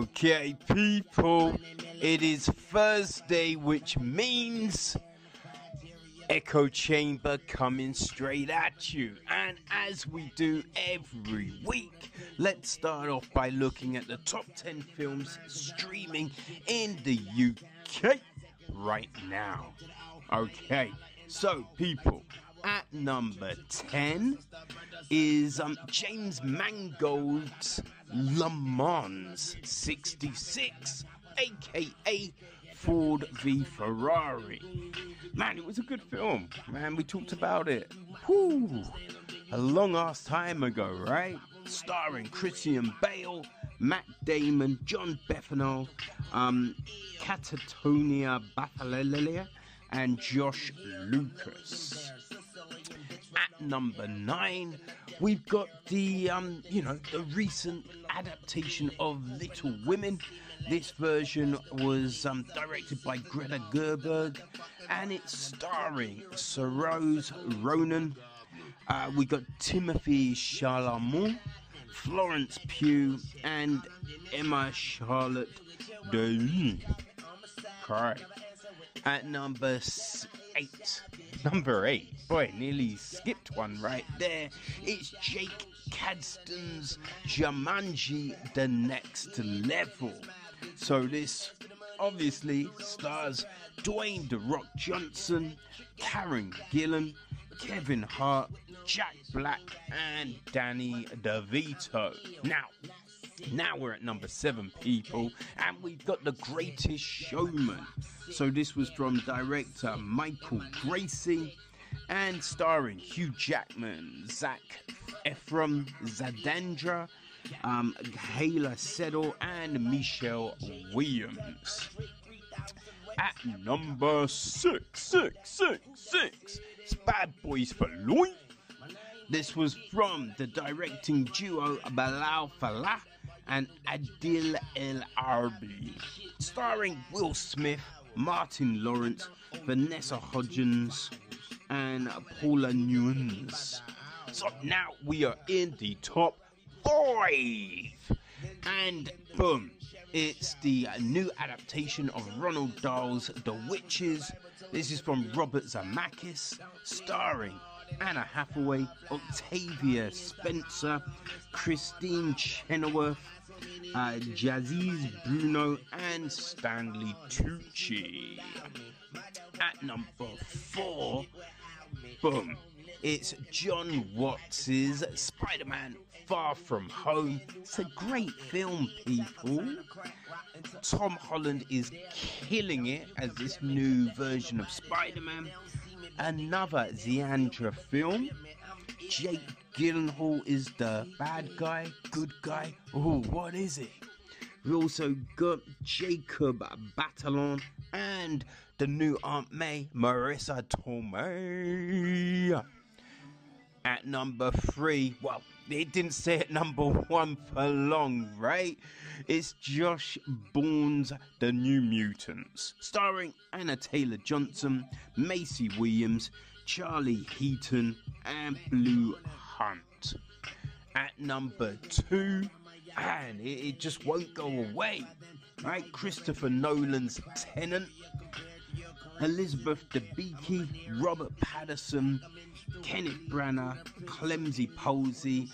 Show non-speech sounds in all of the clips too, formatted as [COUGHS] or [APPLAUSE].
Okay, people, it is Thursday, which means Echo Chamber coming straight at you. And as we do every week, let's start off by looking at the top 10 films streaming in the UK right now. Okay, so people, at number 10 is um, James Mangold's Mans 66, aka Ford v Ferrari. Man, it was a good film. Man, we talked about it. A long ass time ago, right? Starring Christian Bale, Matt Damon, John Befano, um, Catatonia Bathalalia, and Josh Lucas. Number nine, we've got the um, you know, the recent adaptation of Little Women. This version was um, directed by Greta Gerwig, and it's starring Saoirse Ronan. Uh, we got Timothée Chalamet, Florence Pugh, and Emma Charlotte Day. Correct. At number eight, number eight, boy, nearly skipped one right there. It's Jake Kasdan's Jumanji: The Next Level. So this obviously stars Dwayne The Rock Johnson, Karen Gillan, Kevin Hart, Jack Black, and Danny DeVito. Now, now we're at number seven, people, and we've got The Greatest Showman. So this was from director Michael Gracie and starring Hugh Jackman, Zac Efron, Zadandra, um, Keala Settle, and Michelle Williams. At number six, six, six, six, it's Bad Boys for Life. This was from the directing duo Bilal Falah and Adil El Arbi, starring Will Smith, Martin Lawrence, Vanessa Hudgens, and Paula Newens. So now we are in the top five, and boom, it's the new adaptation of Roald Dahl's The Witches. This is from Robert Zemeckis, starring Anna Hathaway, Octavia Spencer, Kristin Chenoweth, uh, Jahzir Bruno, and Stanley Tucci. At number four, boom, it's Jon Watts' Spider Man Far From Home. It's a great film, people. Tom Holland is killing it as this new version of Spider Man. Another Zeandra film. Jake Gyllenhaal is the bad guy, good guy. Oh, what is it? We also got Jacob Batalon and the new Aunt May, Marisa Tomei. At number three, well, it didn't say at number one for long, right? It's Josh Boone's The New Mutants, starring Anna Taylor Johnson, Maisie Williams, Charlie Heaton, and Blu Hunt. At number two, and it, it just won't go away, right? Christopher Nolan's Tenet, Elizabeth Debicki, Robert Pattinson, Kenneth Branagh, Clemsy Posey,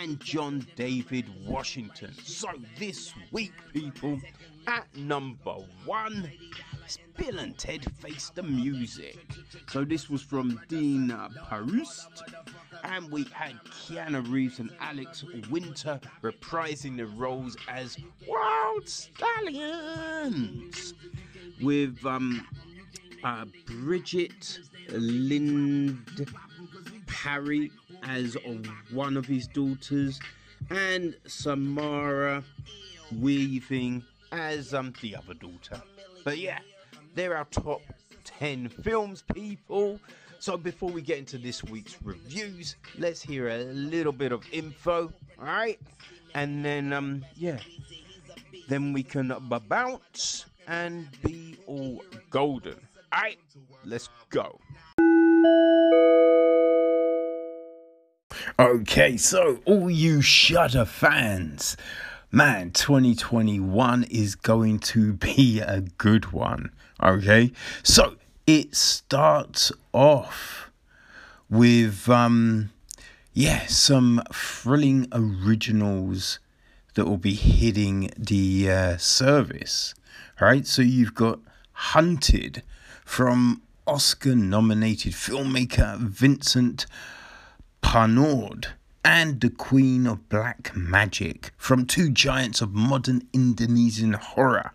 and John David Washington. So this week, people, at number one, Bill and Ted Face the Music. So this was from Dean Parisot, and we had Keanu Reeves and Alex Winter reprising the roles as Wild Stallions with um, uh, Bridget Lind Parry as one of his daughters, and Samara Weaving as um, the other daughter. But yeah, they're our top 10 films, people. So before we get into this week's reviews, let's hear a little bit of info, alright? And then, um, yeah, then we can bounce and be all golden. Alright, let's go. Okay, so all you Shudder fans, man, 2021 is going to be a good one. Okay, so it starts off with um, yeah, some thrilling originals that will be hitting the uh, service. Right, so you've got Hunted from Oscar nominated filmmaker Vincent Paronnaud and the Queen of Black Magic from two giants of modern Indonesian horror,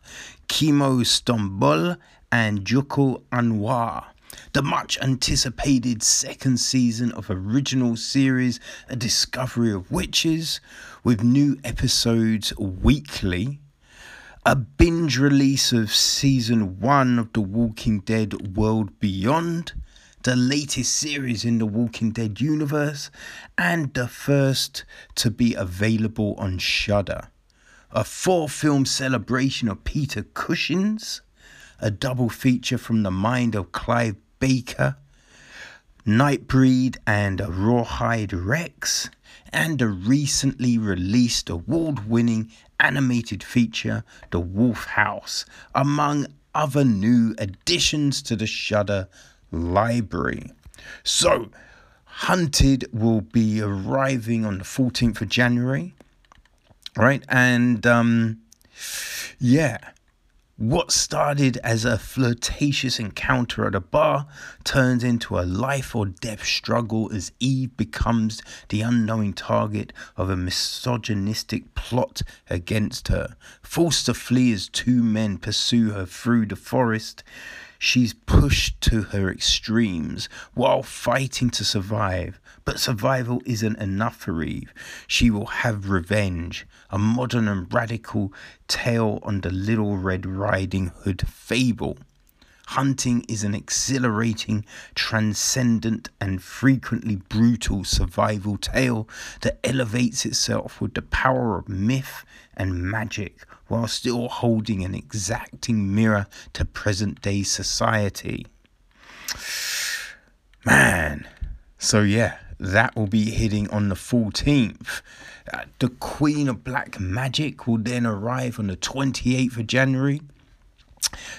Kimo Stamboel and Joko Anwar. The much anticipated second season of original series A Discovery of Witches with new episodes weekly a binge release of season one of The Walking Dead World Beyond, the latest series in the Walking Dead universe, and the first to be available on Shudder. A four film celebration of Peter Cushing's, a double feature from the mind of Clive Barker, Nightbreed and Rawhead Rex, and a recently released award winning animated feature, The Wolf House, among other new additions to the Shudder library. So, Hunted will be arriving on the 14th of January, right? And um, yeah, what started as a flirtatious encounter at a bar turns into a life or death struggle as Eve becomes the unknowing target of a misogynistic plot against her. Forced to flee as two men pursue her through the forest, she's pushed to her extremes while fighting to survive. But survival isn't enough for Eve. She will have revenge, a modern and radical tale on the Little Red Riding Hood fable. Hunting is an exhilarating, transcendent, and frequently brutal survival tale that elevates itself with the power of myth and magic while still holding an exacting mirror to present day society. Man, so yeah, that will be hitting on the 14th. Uh, the Queen of Black Magic will then arrive on the 28th of January.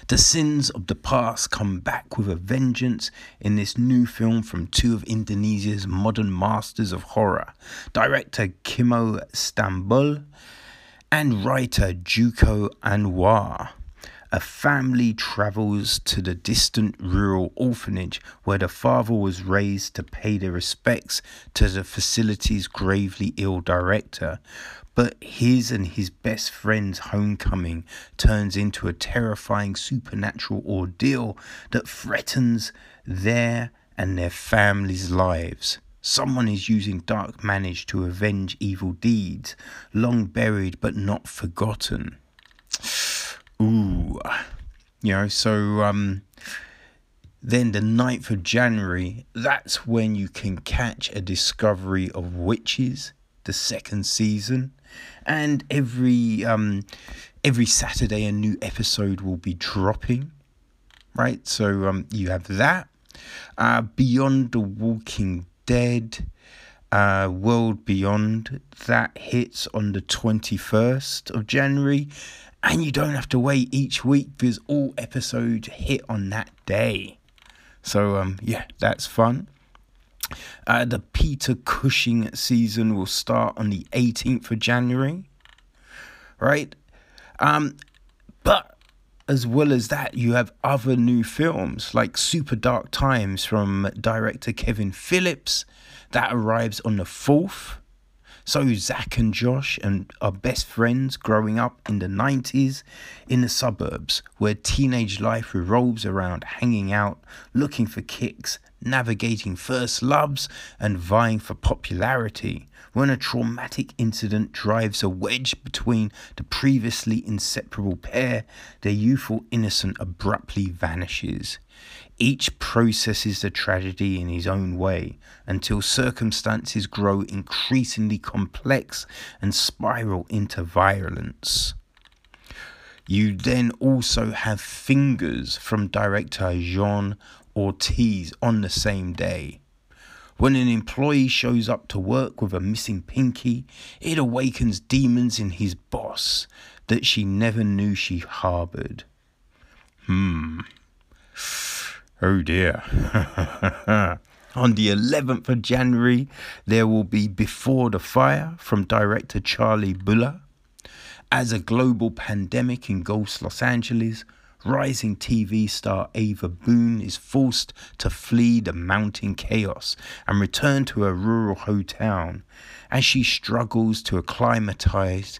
The sins of the past come back with a vengeance in this new film from two of Indonesia's modern masters of horror, director Kimo Stamboel and writer Joko Anwar a family travels to the distant rural orphanage where the father was raised to pay their respects to the facility's gravely ill director. But his and his best friend's homecoming turns into a terrifying supernatural ordeal that threatens their and their families' lives. Someone is using dark manage to avenge evil deeds, long buried but not forgotten. Ooh. You know, so um, then the 9th of January, that's when you can catch a discovery of witches, the second season. And every um, every Saturday a new episode will be dropping. Right? So um, you have that. Uh, Beyond the Walking Dead. Uh, World Beyond that hits on the 21st of January, and you don't have to wait each week because all episodes hit on that day. So um, yeah, that's fun. Uh, the Peter Cushing season will start on the 18th of January, right? Um, but as well as that, you have other new films like Super Dark Times from director Kevin Phillips that arrives on the 4th. So Zach and Josh and are best friends growing up in the 90s in the suburbs where teenage life revolves around hanging out, looking for kicks, navigating first loves and vying for popularity when a traumatic incident drives a wedge between the previously inseparable pair, their youthful innocence abruptly vanishes. Each processes the tragedy in his own way until circumstances grow increasingly complex and spiral into violence. You then also have Fingers from director Jean Ortiz on the same day. When an employee shows up to work with a missing pinky, it awakens demons in his boss that she never knew she harbored. Hmm. Oh dear. [LAUGHS] On the 11th of January, there will be Before the Fire from director Charlie Buhler. As a global pandemic engulfs Los Angeles, rising TV star Ava Boone is forced to flee the mounting chaos and return to her rural hometown as she struggles to acclimatize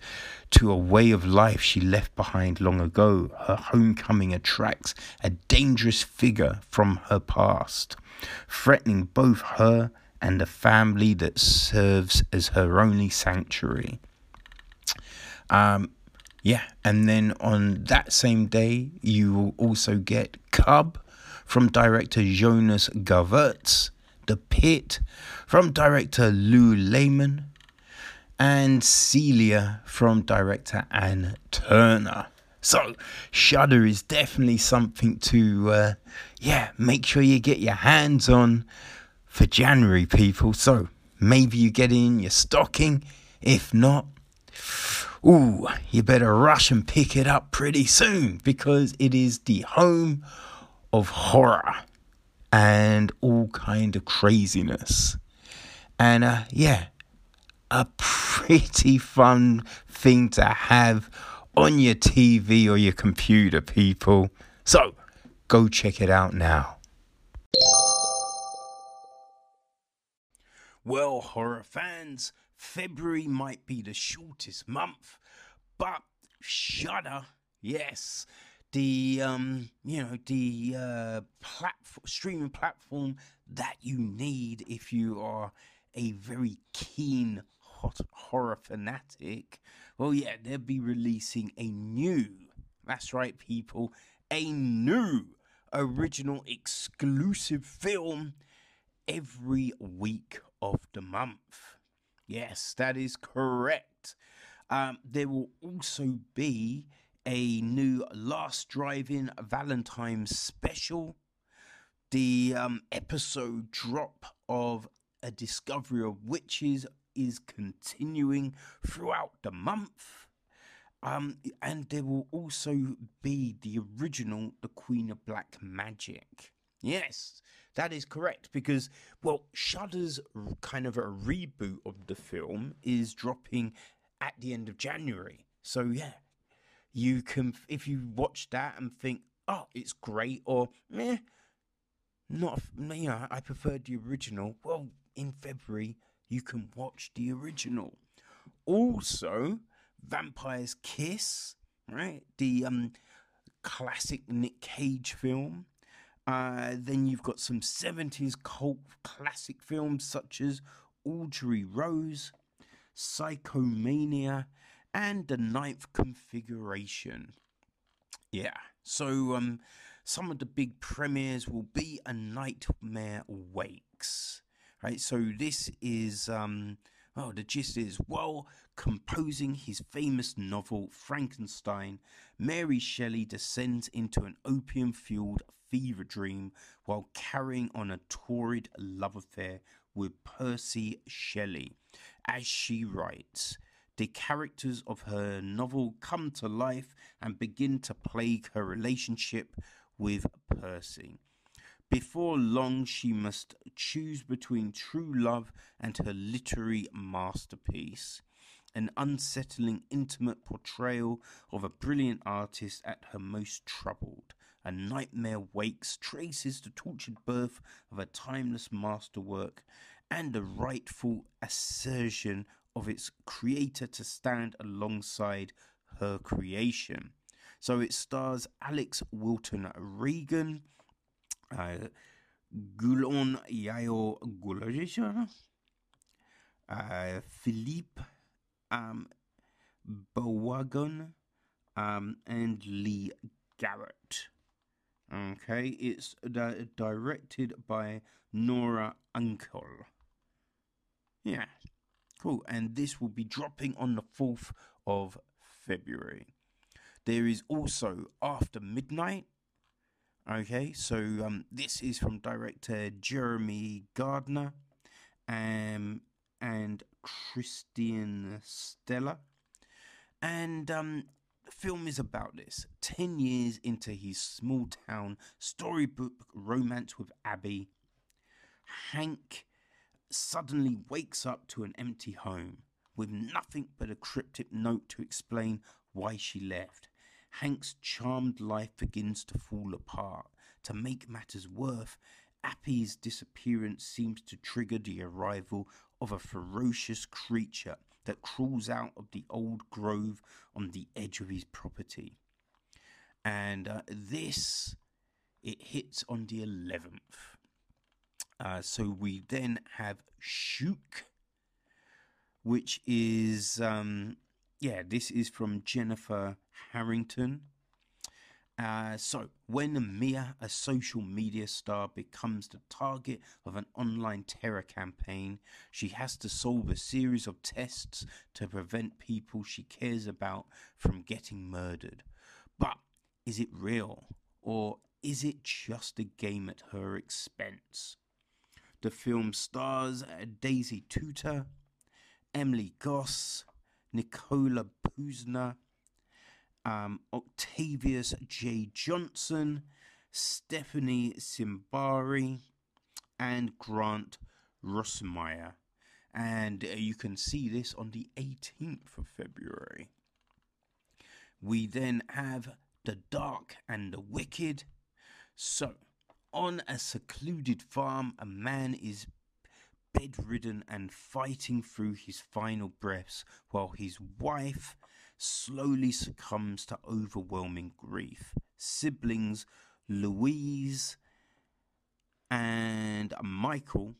to a way of life she left behind long ago. Her homecoming attracts a dangerous figure from her past, threatening both her and the family that serves as her only sanctuary. Um, yeah, and then on that same day, you will also get Cub from director Jonas Govaerts, The Pit from director Lou Lehman, and Celia from director Anne Turner. So, Shudder is definitely something to, uh, yeah, make sure you get your hands on for January, people. So, maybe you get in your stocking. If not, ooh, you better rush and pick it up pretty soon because it is the home of horror and all kind of craziness. And uh, yeah, a pretty fun thing to have on your TV or your computer, people. So go check it out now. Well, horror fans, February might be the shortest month, but Shudder, yes, the um, you know, the uh, platform, streaming platform that you need if you are a very keen hot horror fanatic. Well, yeah, they'll be releasing a new, that's right, people, a new original exclusive film every week of the month. Yes, that is correct. Um, there will also be a new Last Drive-In Valentine's special. The um, episode drop of A Discovery of Witches is continuing throughout the month. Um, and there will also be the original The Queen of Black Magic. Yes, that is correct because, well, Shudder's kind of a reboot of the film is dropping at the end of January. So, yeah, you can, if you watch that and think, oh, it's great, or meh, not, you know, I preferred the original, well, in February, you can watch the original. Also, Vampire's Kiss, right? The um, classic Nick Cage film. Uh, then you've got some 70s cult classic films such as Audrey Rose, Psychomania, and The Ninth Configuration. Yeah, so um, some of the big premieres will be A Nightmare Wakes. Right, so this is um, oh, the gist is while composing his famous novel Frankenstein, Mary Shelley descends into an opium fueled fever dream while carrying on a torrid love affair with Percy Shelley. As she writes, the characters of her novel come to life and begin to plague her relationship with Percy. Before long, she must choose between true love and her literary masterpiece. An unsettling, intimate portrayal of a brilliant artist at her most troubled. A Nightmare Wakes traces the tortured birth of a timeless masterwork and the rightful assertion of its creator to stand alongside her creation. So it stars Alix Wilton Regan, Gulon Yayo Gulajisha, uh, Philippe um, Bowagon, um, and Lee Garrett. Okay, it's di- directed by Nora Unkel. Yeah, cool. And this will be dropping on the 4th of February. There is also After Midnight. Okay, so um, this is from director Jeremy Gardner. um, and Christian Stella. And um, the film is about this. 10 years into his small town storybook romance with Abby, Hank suddenly wakes up to an empty home with nothing but a cryptic note to explain why she left. Hank's charmed life begins to fall apart. To make matters worse, Abby's disappearance seems to trigger the arrival of a ferocious creature that crawls out of the old grove on the edge of his property. And uh, this, it hits on the 11th. Uh, so we then have Shook, which is, um, yeah, this is from Jennifer Harrington. Uh, so, when Mia, a social media star, becomes the target of an online terror campaign, she has to solve a series of tests to prevent people she cares about from getting murdered. But is it real? Or is it just a game at her expense? The film stars Daisy Tudor, Emily Goss, Nicola Posener, um, Octavius J. Johnson, Stephanie Simbari, and Grant Rossmeyer. And uh, you can see this on the 18th of February. We then have The Dark and the Wicked. So, on a secluded farm, a man is bedridden and fighting through his final breaths while his wife slowly succumbs to overwhelming grief. Siblings Louise and Michael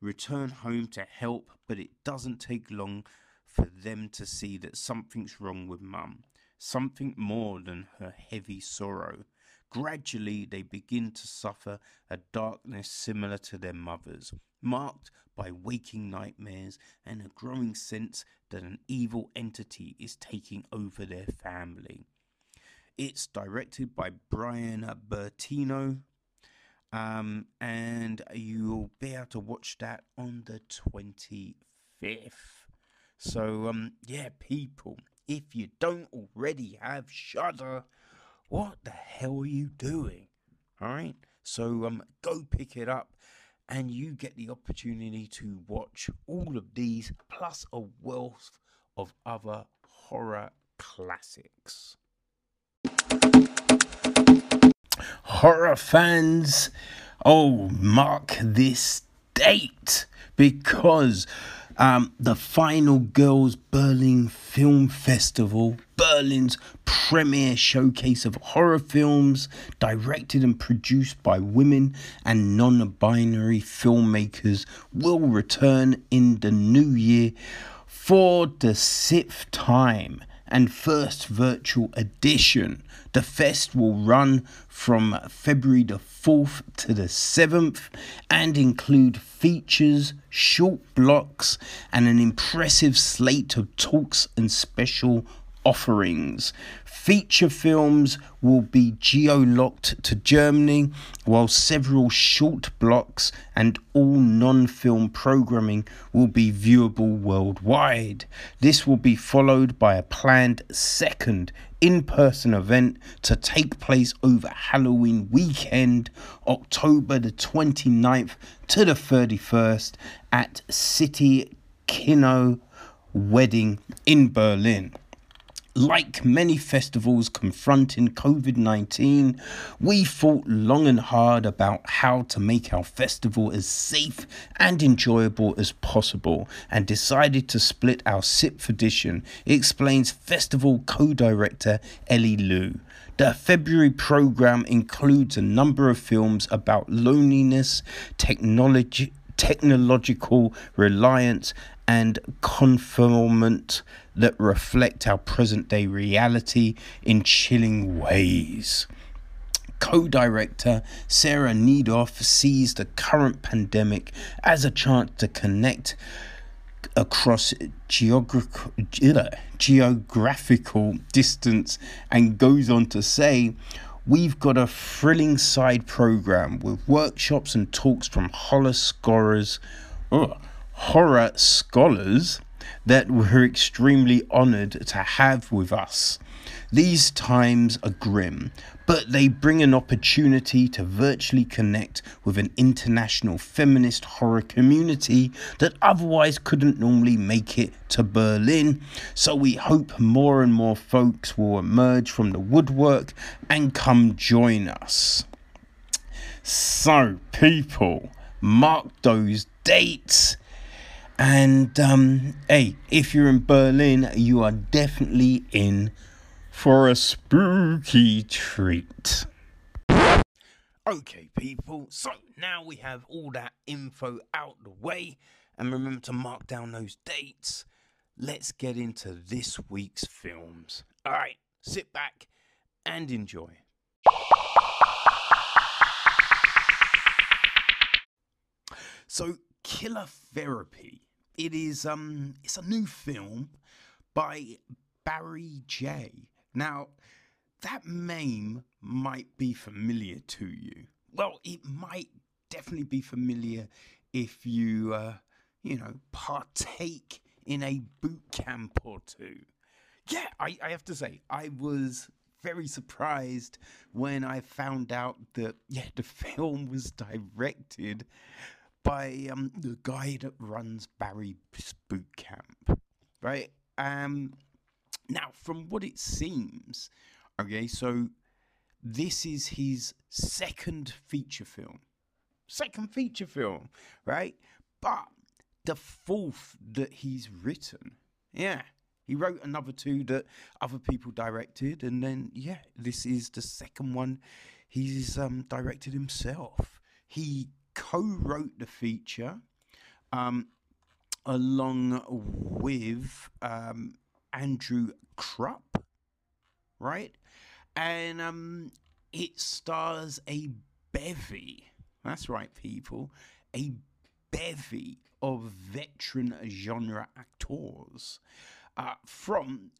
return home to help, but it doesn't take long for them to see that something's wrong with Mum, something more than her heavy sorrow. Gradually, they begin to suffer a darkness similar to their mother's, marked by waking nightmares and a growing sense that an evil entity is taking over their family. It's directed by Bryan Bertino, um, and you'll be able to watch that on the 25th. So, um, yeah, people, if you don't already have Shudder, what the hell are you doing? All right, so um, go pick it up and you get the opportunity to watch all of these plus a wealth of other horror classics. Horror fans, oh, mark this date because um, the final Girls Berlin Film Festival, Berlin's premier showcase of horror films, directed and produced by women and non binary filmmakers, will return in the new year for the sixth time and first virtual edition. The fest will run from February the 4th to the 7th and include features, short blocks, and an impressive slate of talks and special offerings. Feature films will be geo locked to Germany, while several short blocks and all non film programming will be viewable worldwide. This will be followed by a planned second in person event to take place over Halloween weekend, October the 29th to the 31st at City Kino Wedding in Berlin. Like many festivals confronting COVID 19, we thought long and hard about how to make our festival as safe and enjoyable as possible and decided to split our sixth edition, explains festival co director Ellie Liu. The February program includes a number of films about loneliness, technology, technological reliance, and conformment that reflect our present day reality in chilling ways. Co director Sara Neidorf sees the current pandemic as a chance to connect across geogra- geographical distance and goes on to say, We've got a thrilling side program with workshops and talks from scholars, oh, horror scholars that we're extremely honored to have with us. These times are grim, but they bring an opportunity to virtually connect with an international feminist horror community that otherwise couldn't normally make it to Berlin. So we hope more and more folks will emerge from the woodwork and come join us. So, people, mark those dates. And um, hey, if you're in Berlin, you are definitely in for a spooky treat. Okay, people, so now we have all that info out the way, and remember to mark down those dates. Let's get into this week's films. All right, sit back and enjoy. So, Killer Therapy. It is um, it's a new film by Barry J. Now, that name might be familiar to you. Well, it might definitely be familiar if you, uh, you know, partake in a boot camp or two. Yeah, I, I have to say, I was very surprised when I found out that, yeah, the [LAUGHS] film was directed by um, the guy that runs Barry's boot camp, right? Um, now, from what it seems, okay, so this is his second feature film. Second feature film, right? But the fourth that he's written. Yeah. He wrote another two that other people directed, and then yeah, this is the second one he's um, directed himself. He co-wrote the feature um, along with um, Andrew Krupp, right? And um, it stars a bevy. That's right, people. A bevy of veteran genre actors uh, from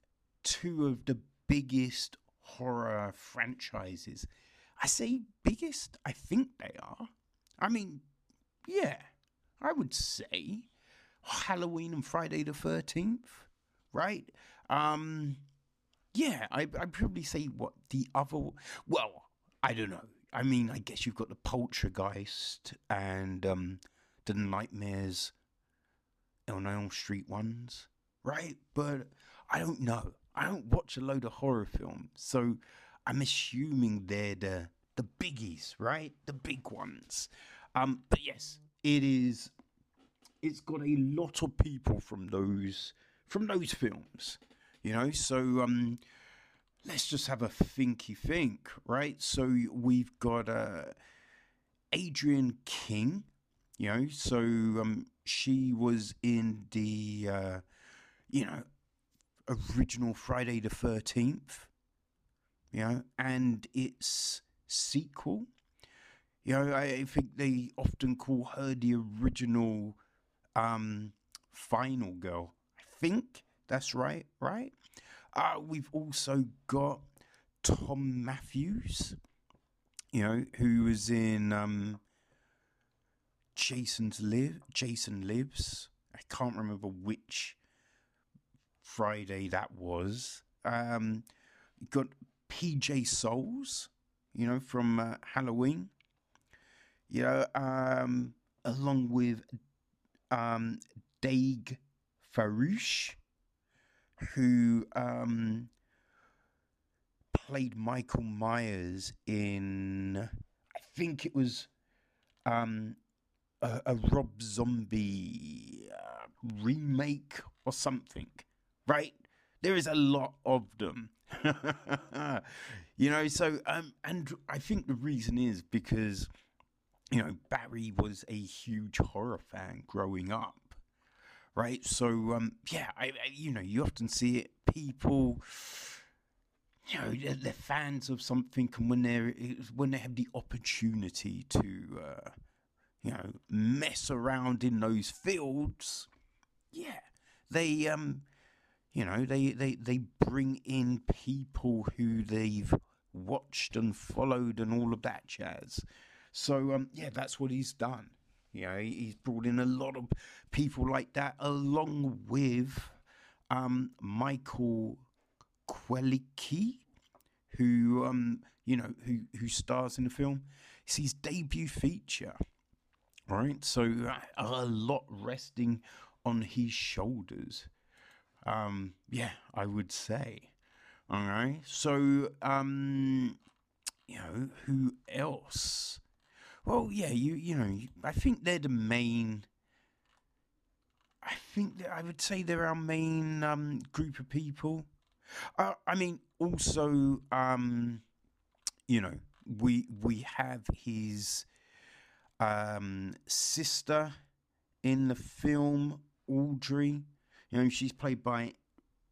two of the biggest horror franchises. I say biggest, I think they are. I mean, yeah, I would say Halloween and Friday the 13th right? Um, yeah, I, I'd probably say what the other. Well, I don't know. I mean, I guess you've got the Poltergeist and um, the Nightmares on Elm Street ones, right? But I don't know. I don't watch a load of horror films, so I'm assuming they're the the biggies, right? The big ones. Um, but yes, it is. It's got a lot of people from those from those films, you know. So um, let's just have a thinky think, right? So we've got uh, Adrienne King, you know. So um, she was in the uh, you know original Friday the Thirteenth, you know, and its sequel. You know, I think they often call her the original um, final girl I think that's right, right? Uh, we've also got Thom Mathews, you know, who was in um, Jason's Live, Jason Lives. I can't remember which Friday that was. Um, got PJ Soles, you know, from uh, Halloween. You know, um, along with um, Daeg Farouche, who um, played Michael Myers in, I think it was um, a, a, Rob Zombie uh, remake or something, right? There is a lot of them. [LAUGHS] you know, so, um, and I think the reason is because, you know, Barry was a huge horror fan growing up right? So um, yeah, I, I, you know, you often see it. People, you know, they're, they're, fans of something, and when they're when they have the opportunity to, uh, you know, mess around in those fields, yeah, they um, you know, they they they bring in people who they've watched and followed and all of that jazz. So um, yeah, that's what he's done. You know, he's brought in a lot of people like that, along with um, Michael Quelicki, who um, you know who who stars in the film. It's his debut feature, right? So uh, a lot resting on his shoulders. Um, yeah, I would say. All right. So, um, you know, who else? Well, yeah, you you know, I think they're the main. I think that I would say they're our main um, group of people. Uh, I mean, also, um, you know, we we have his um, sister in the film, Audrey. You know, she's played by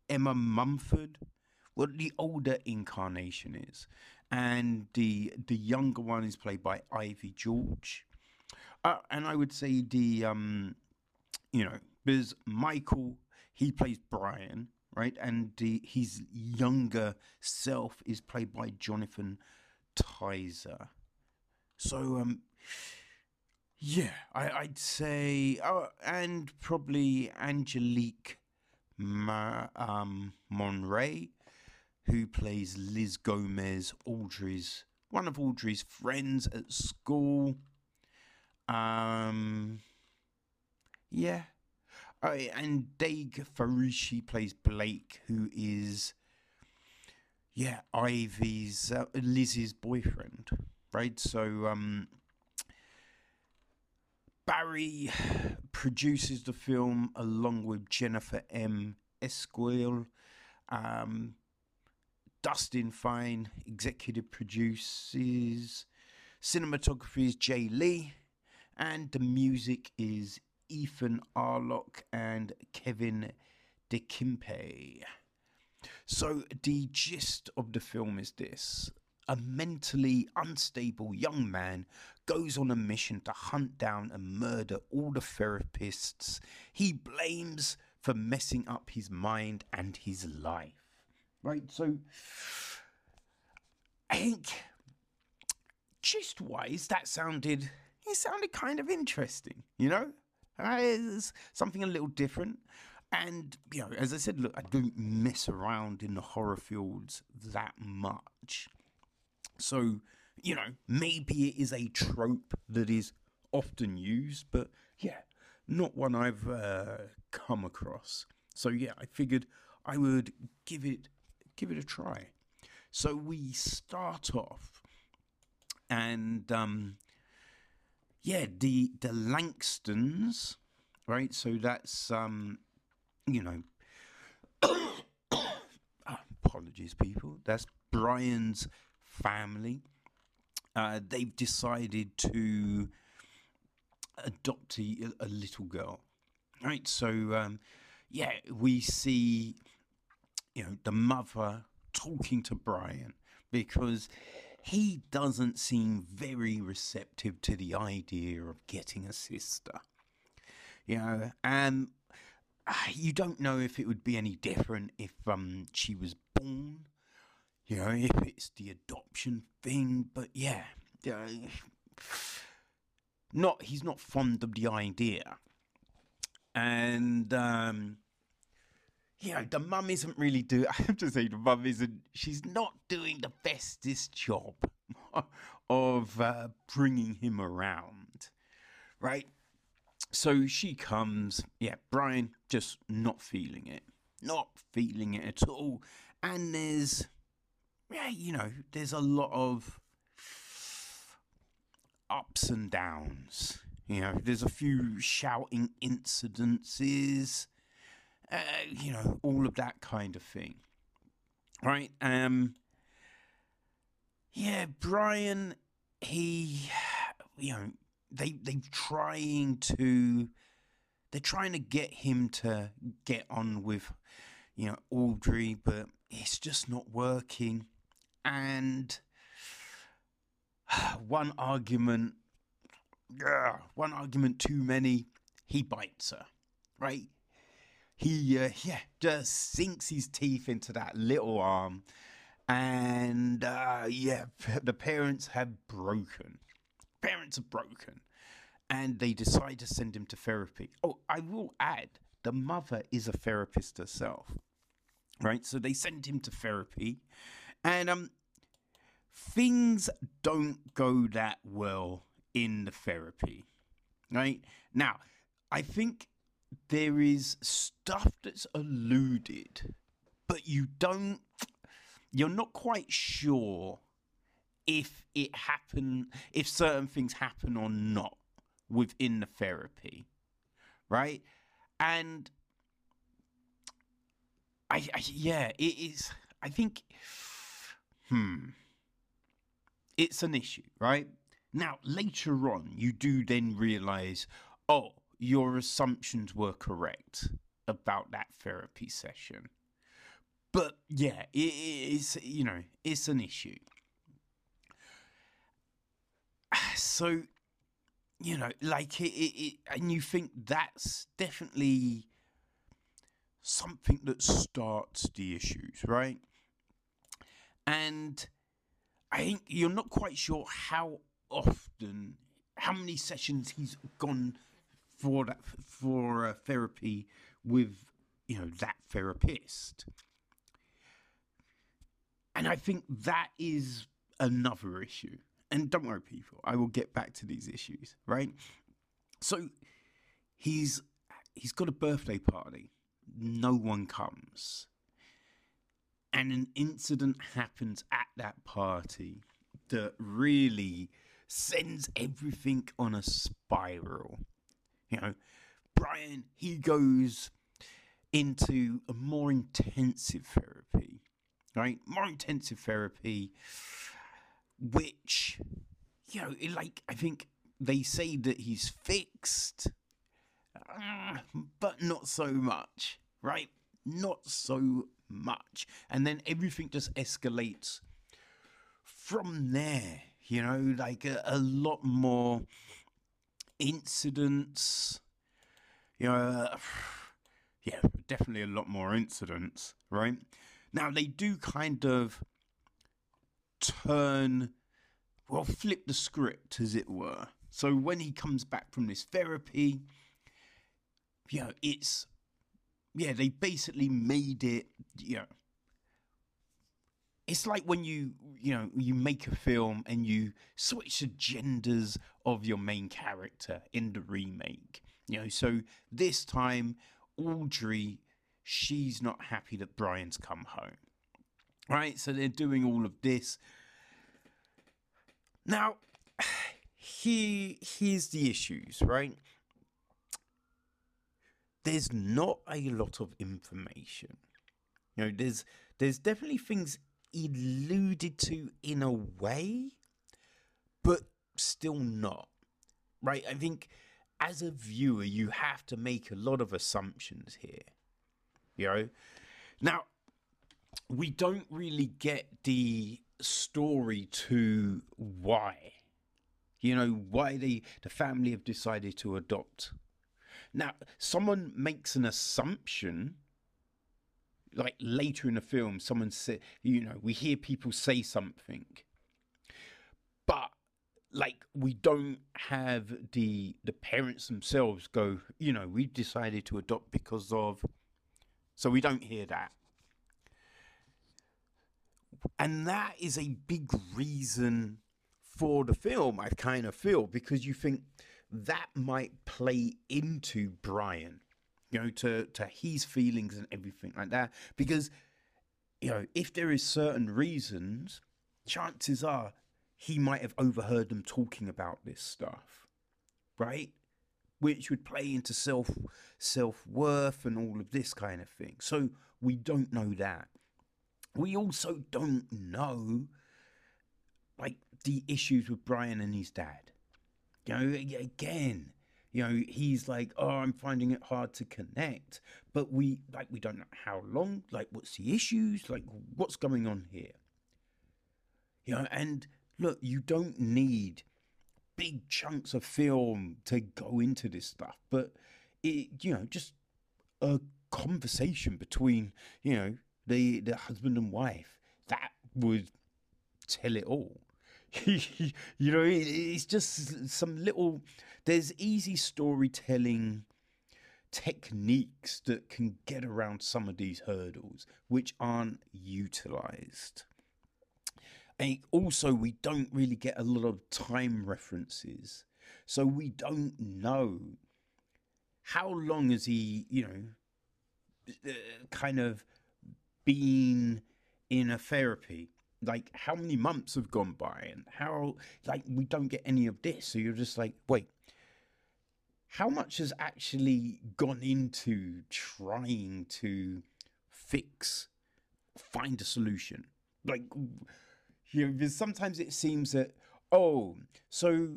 Emma Mumford. What the older incarnation is, and the the younger one is played by Ivy George. Uh, and I would say the um, you know, because Michael he plays Brian, right, and the, his younger self is played by Jonathan Tizer. So um, yeah, I, would say, oh, and probably Angelique Ma, um, Monray, who plays Liz Gomez, Audrey's one of Audrey's friends at school. Um, yeah, oh, and Daeg Faruqi plays Blake, who is yeah Ivy's uh, Liz's boyfriend, right? So um Barry produces the film along with Jennifer M. Esquire. Um, Dustin Fine executive produces. Cinematography is Jay Lee. And the music is Ethan Arlock and Kevin DeKimpe. So, the gist of the film is this a mentally unstable young man goes on a mission to hunt down and murder all the therapists he blames for messing up his mind and his life. Right? So, I think, gist wise, that sounded. It sounded kind of interesting, you know? It's something a little different. And, you know, as I said, look, I don't mess around in the horror fields that much. So, you know, maybe it is a trope that is often used, but yeah, not one I've uh, come across. So yeah, I figured I would give it give it a try. So we start off, and um, yeah, the the Langstons, right? So that's um, you know, [COUGHS] apologies, people. That's Brian's family. Uh, they've decided to adopt a, a little girl, right? So, um, yeah, we see, you know, the mother talking to Brian because he doesn't seem very receptive to the idea of getting a sister. You know, and you don't know if it would be any different if um, she was born you know, if it's the adoption thing, but yeah, uh, [SIGHS] not he's not fond of the idea, and um, you know, the mum isn't really do. [LAUGHS] I have to say, the mum isn't. She's not doing the bestest job [LAUGHS] of uh, bringing him around, right? So she comes, yeah, Brian just not feeling it, not feeling it at all, and there's yeah, you know, there's a lot of ups and downs. You know, there's a few shouting incidences, uh, you know, all of that kind of thing. Right? Um, yeah, Brian, he, you know, they they trying to, they're trying to get him to get on with, you know, Audrey, but it's just not working and [SIGHS] one argument, yeah, one argument too many, he bites her, right? He, uh, yeah, just sinks his teeth into that little arm, and uh, yeah, the parents have broken. Parents are broken, and they decide to send him to therapy. Oh, I will add, the mother is a therapist herself, right? So they send him to therapy, and um, things don't go that well in the therapy, right? Now, I think there is stuff that's alluded, but you don't, you're not quite sure if it happen, if certain things happen or not within the therapy, right? And I, I yeah, it is. I think, hmm, it's an issue, right? Now later on, you do then realize, oh, your assumptions were correct about that therapy session. But yeah, it is, you know, it's an issue. [SIGHS] So, you know, like it, it, it and you think that's definitely something that starts the issues, right? And I think you're not quite sure how often, how many sessions he's gone for that for therapy with you know that therapist. And i think that is another issue. And don't worry people i will get back to these issues right? So he's he's got a birthday party. No one comes. And an incident happens at that party that really sends everything on a spiral you know, Brian, he goes into a more intensive therapy, right? More intensive therapy, which, you know, like, I think they say that he's fixed, uh, but not so much, right? Not so much. And then everything just escalates from there, you know, like a, a lot more incidents. You know, uh, [SIGHS] yeah, definitely a lot more incidents, right? Now, they do kind of turn, well, flip the script, as it were. So when he comes back from this therapy, you know, it's, yeah, they basically made it, you know, it's like when you you know you make a film and you switch the genders of your main character in the remake you know? So this time audrey she's not happy that brian's come home right? So they're doing all of this. Now [SIGHS] here here's the issues right? There's not a lot of information. You know there's there's definitely things alluded to in a way, but still not. Right? I think as a viewer, you have to make a lot of assumptions here. You know? Now, we don't really get the story to why. You know, why they the family have decided to adopt. Now, someone makes an assumption like later in the film, someone said, you know, we hear people say something, but like we don't have the the parents themselves go, you know, we decided to adopt because of, so we don't hear that, and that is a big reason for the film. I kind of feel because you think that might play into Brian you know, to to his feelings and everything like that. Because, you know, if there is certain reasons, chances are he might have overheard them talking about this stuff, right? Which would play into self self worth and all of this kind of thing. So we don't know that. We also don't know like the issues with Brian and his dad. You know, again, you know he's like oh i'm finding it hard to connect. But we like we don't know how long like what's the issues like what's going on here? You know and look you don't need big chunks of film to go into this stuff but it you know just a conversation between you know the the husband and wife that would tell it all. [LAUGHS] You know, it's just some little there's easy storytelling techniques that can get around some of these hurdles which aren't utilized. And also, we don't really get a lot of time references. So we don't know how long has he, you know, uh, kind of been in a therapy like how many months have gone by and how like we don't get any of this so you're just like wait how much has actually gone into trying to fix find a solution? Like you know sometimes it seems that oh so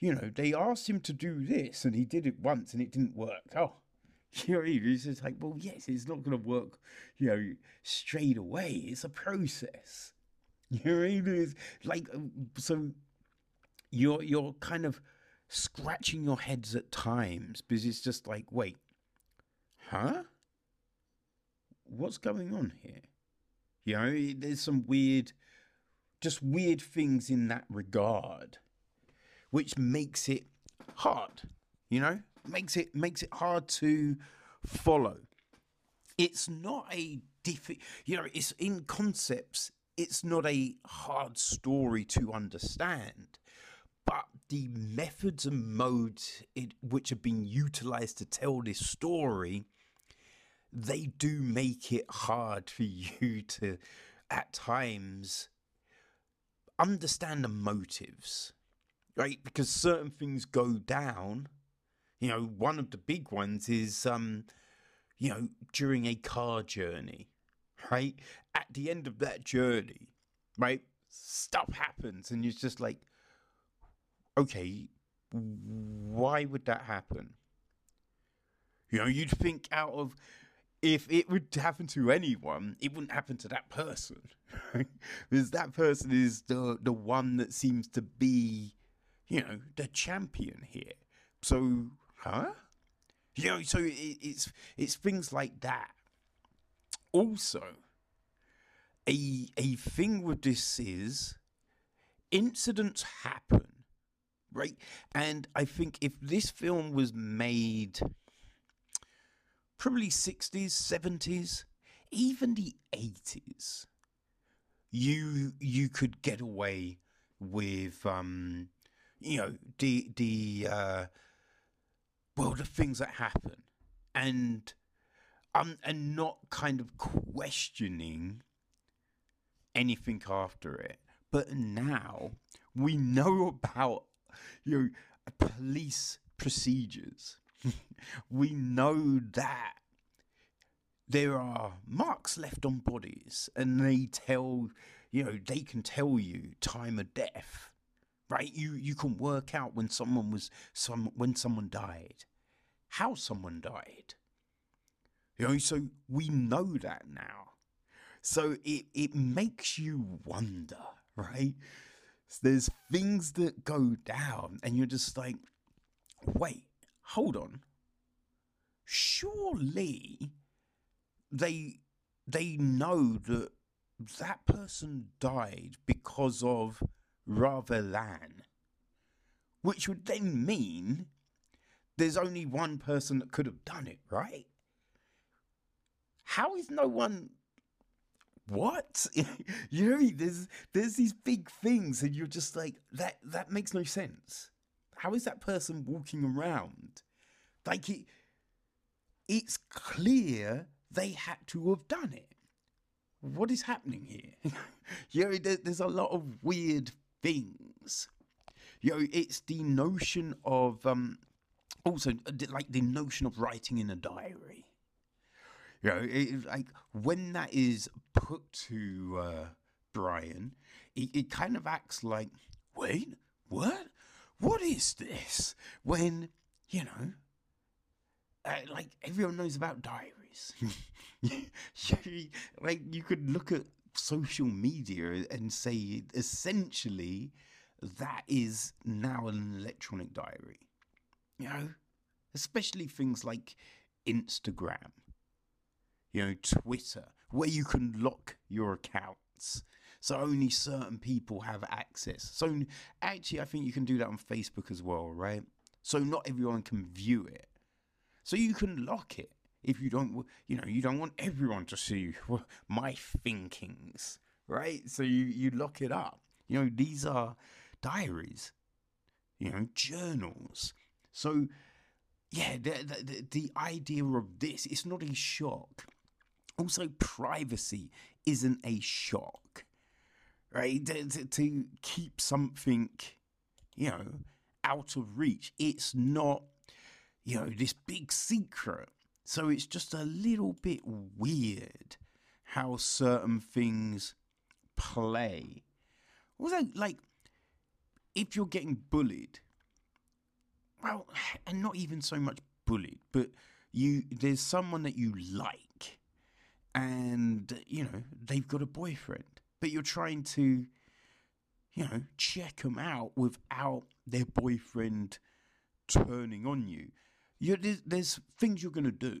you know they asked him to do this and he did it once and it didn't work. Oh [LAUGHS] you know it's just like well yes it's not going to work you know straight away. It's a process. [LAUGHS] You know? It's like um, so you're you're kind of scratching your heads at times because it's just like, wait, huh? What's going on here? You know, there's some weird, just weird things in that regard, which makes it hard. You know, makes it makes it hard to follow. It's not a diffi- you know, it's in concepts it's not a hard story to understand, but the methods and modes it, which have been utilized to tell this story, they do make it hard for you to, at times, understand the motives, right? Because certain things go down. You know, one of the big ones is, um, you know, during a car journey right? At the end of that journey, right? Stuff happens, and you're just like, okay, why would that happen? You know, you'd think out of if it would happen to anyone, it wouldn't happen to that person. because that person is the the one that seems to be, you know, the champion here. So, huh? You know, so it, it's it's things like that also, a a thing with this is incidents happen, right? And I think if this film was made probably 60s, 70s, even the 80s, you you could get away with um you know the the uh well the things that happen and um, and not kind of questioning anything after it. But now we know [LAUGHS] about you police procedures. [LAUGHS] we know that there are marks left on bodies, and they tell you know they can tell you time of death. Right, you you can work out when someone was some when someone died, how someone died you know, so we know that now. So it, it makes you wonder, right? So there's things that go down, and you're just like, wait, hold on. Surely they they know that that person died because of rather than, which would then mean there's only one person that could have done it, right? how is no one what? [LAUGHS] You know there's there's these big things and you're just like that that makes no sense. How is that person walking around? Like it it's clear they had to have done it. What is happening here? [LAUGHS] You know there, there's a lot of weird things. You know it's the notion of um also like the notion of writing in a diary you know, it, like when that is put to uh, Brian, it, it kind of acts like, wait, what? What is this? When, you know, uh, like everyone knows about diaries. [LAUGHS] like you could look at social media and say essentially that is now an electronic diary. You know, especially things like Instagram you know, Twitter, where you can lock your accounts. So only certain people have access. So actually, I think you can do that on Facebook as well, right? so not everyone can view it. So you can lock it if you don't, you know, you don't want everyone to see [LAUGHS] my thinkings, right? So you you lock it up. You know, these are diaries, you know, journals. So yeah, the, the, the idea of this, it's not a shock. Also, privacy isn't a shock, right? To, to, keep something, you know, out of reach, it's not, you know, this big secret. So it's just a little bit weird how certain things play. Also, like, if you're getting bullied, well, and not even so much bullied, but you there's someone that you like, and you know they've got a boyfriend, but you're trying to, you know, check them out without their boyfriend turning on you. you there's, there's things you're gonna do.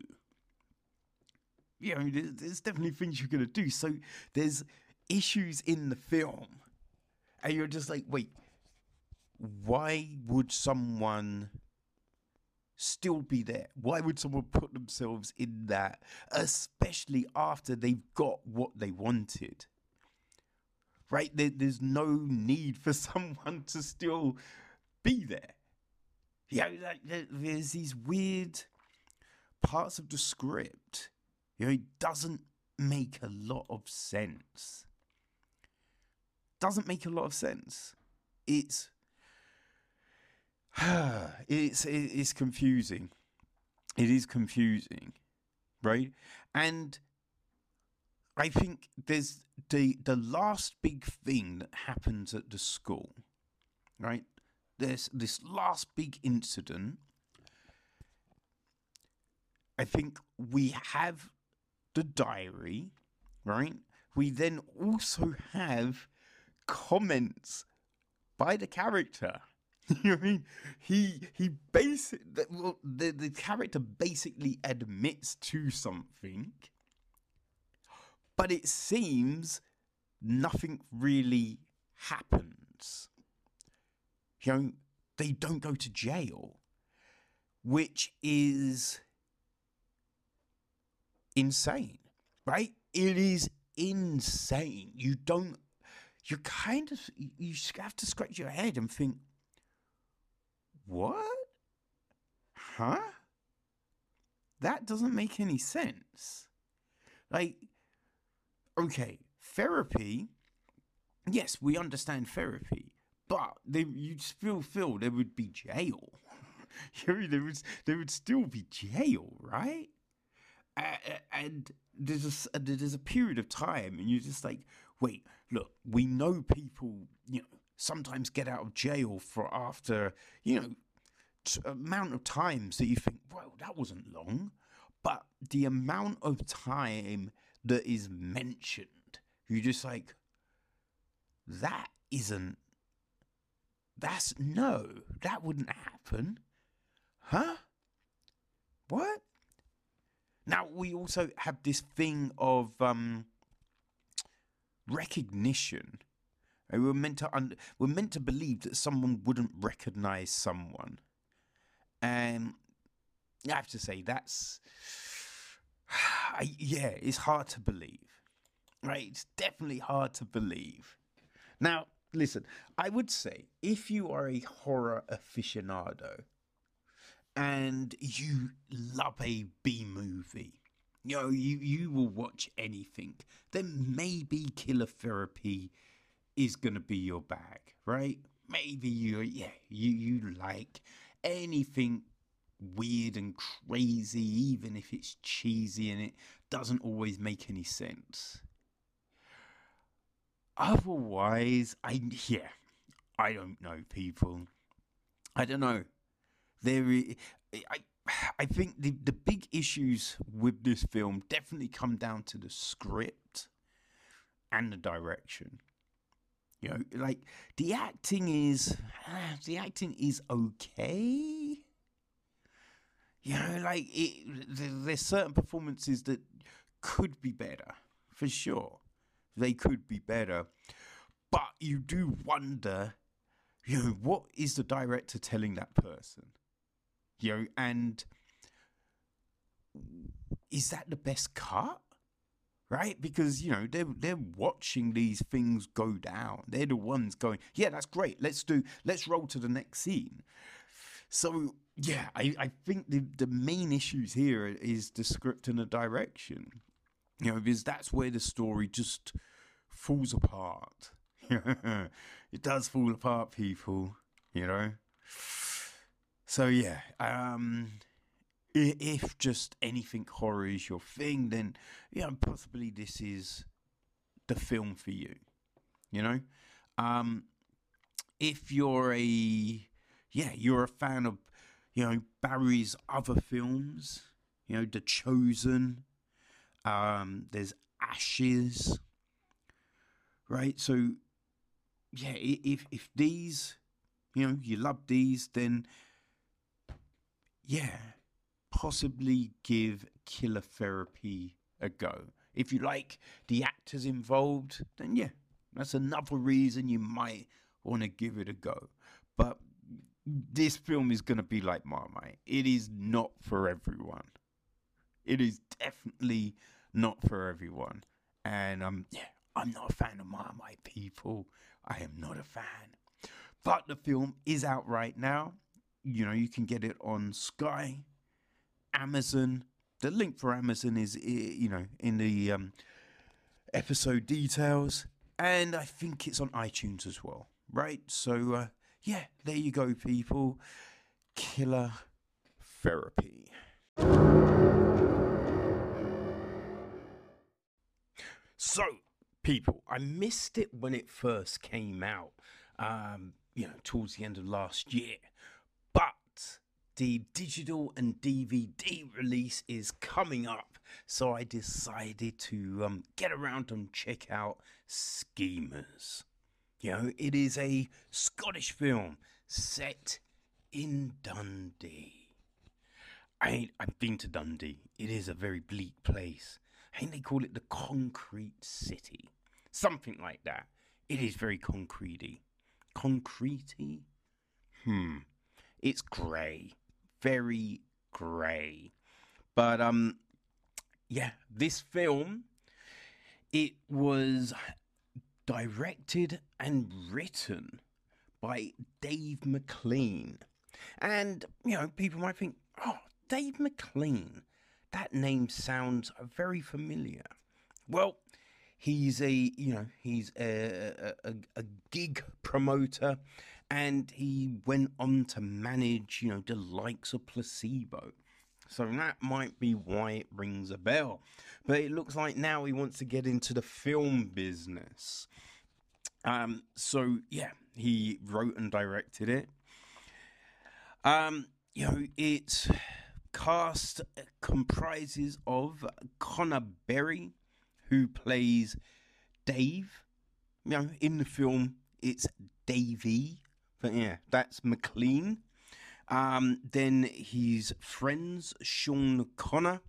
You know, there's, there's definitely things you're gonna do. So there's issues in the film, and you're just like, wait why would someone still be there? Why would someone put themselves in that, especially after they've got what they wanted? Right? There, there's no need for [LAUGHS] someone to still be there. Yeah, there's these weird parts of the script. You know, it doesn't make a lot of sense. Doesn't make a lot of sense. It's [SIGHS] it's it's confusing. It is confusing, right? And I think there's the the last big thing that happens at the school, right? There's this last big incident. I think we have the diary, right? We then also have comments by the character [LAUGHS] you know what I mean? He he basic well, the the character basically admits to something, but it seems nothing really happens. You know, they don't go to jail, which is insane, right? It is insane. You don't. You kind of you have to scratch your head and think what? Huh? That doesn't make any sense. Like, okay, therapy, yes, we understand therapy, but they, you'd still feel there would be jail. [LAUGHS] there, would, there would still be jail, right? And there's a, there's a period of time, and you're just like, wait, look, we know people, you know, sometimes get out of jail for after, you know, t- amount of times that you think, well, that wasn't long. But the amount of time that is mentioned, you're just like, that isn't, that's no, that wouldn't happen. Huh? What? Now, we also have this thing of um, recognition we were meant to un- we're meant to believe that someone wouldn't recognize someone, and I have to say that's [SIGHS] yeah, it's hard to believe, right? It's definitely hard to believe. Now, listen, I would say if you are a horror aficionado and you love a B movie, you know, you, you will watch anything, then maybe Killer Therapy is gonna be your bag, right? Maybe you yeah, you you like anything weird and crazy, even if it's cheesy and it doesn't always make any sense. Otherwise, I yeah, I don't know people. I don't know. There, I I think the the big issues with this film definitely come down to the script and the direction. You know, like the acting is uh, the acting is okay. You know, like it, there's certain performances that could be better for sure. They could be better, but you do wonder, you know, what is the director telling that person? You know, and is that the best cut? Right? Because, you know, they're they're watching these things go down. They're the ones going, Yeah, that's great. Let's do let's roll to the next scene. So yeah, I, I think the, the main issues here is the script and the direction. You know, because that's where the story just falls apart. [LAUGHS] it does fall apart, people, you know. So yeah, um if just anything horror is your thing, then yeah, possibly this is the film for you. You know, um, if you're a yeah, you're a fan of you know Barry's other films, you know, The Chosen. Um, there's Ashes, right? So yeah, if if these, you know, you love these, then yeah, possibly give killer therapy a go. If you like the actors involved, then yeah, that's another reason you might want to give it a go. But this film is going to be like Marmite. It is not for everyone. It is definitely not for everyone. And um, yeah, I'm not a fan of Marmite people. I am not a fan. But the film is out right now. You know, you can get it on Sky. Amazon. The link for Amazon is, you know, in the um, episode details. And I think it's on iTunes as well, right? So, uh, yeah, there you go, people. Killer therapy. So, people, I missed it when it first came out, um, you know, towards the end of last year. The digital and DVD release is coming up, so I decided to um, get around and check out Schemers. You know, it is a Scottish film set in Dundee. I I've been to Dundee. It is a very bleak place. I think they call it the concrete city. Something like that. It is very concretey. Concretey? Hmm. It's grey very grey. But um yeah, this film it was directed and written by Dave McLean. And you know, people might think, "Oh, Dave McLean. That name sounds very familiar." Well, he's a you know he's a, a, a, gig promoter and he went on to manage you know the likes of placebo. So that might be why it rings a bell. But it looks like now he wants to get into the film business. Um so yeah he wrote and directed it. Um you know its cast comprises of Conor Berry who plays Dave. You know, in the film, it's Davey, but yeah, that's McLean. Um, then his friends, Sean Connor,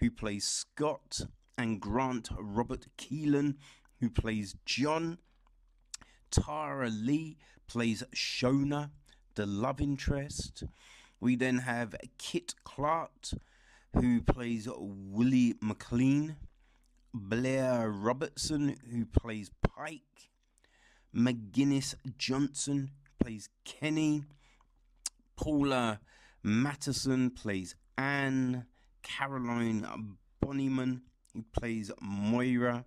who plays Scott, and Grant Robert Keelan, who plays John. Tara Lee plays Shona, the love interest. We then have Kit Clark, who plays Willie McLean. Blair Robertson, who plays Pike, McGinnis Johnson plays Kenny, Paula Mattison plays Anne, Caroline Bonnyman, who plays Moira,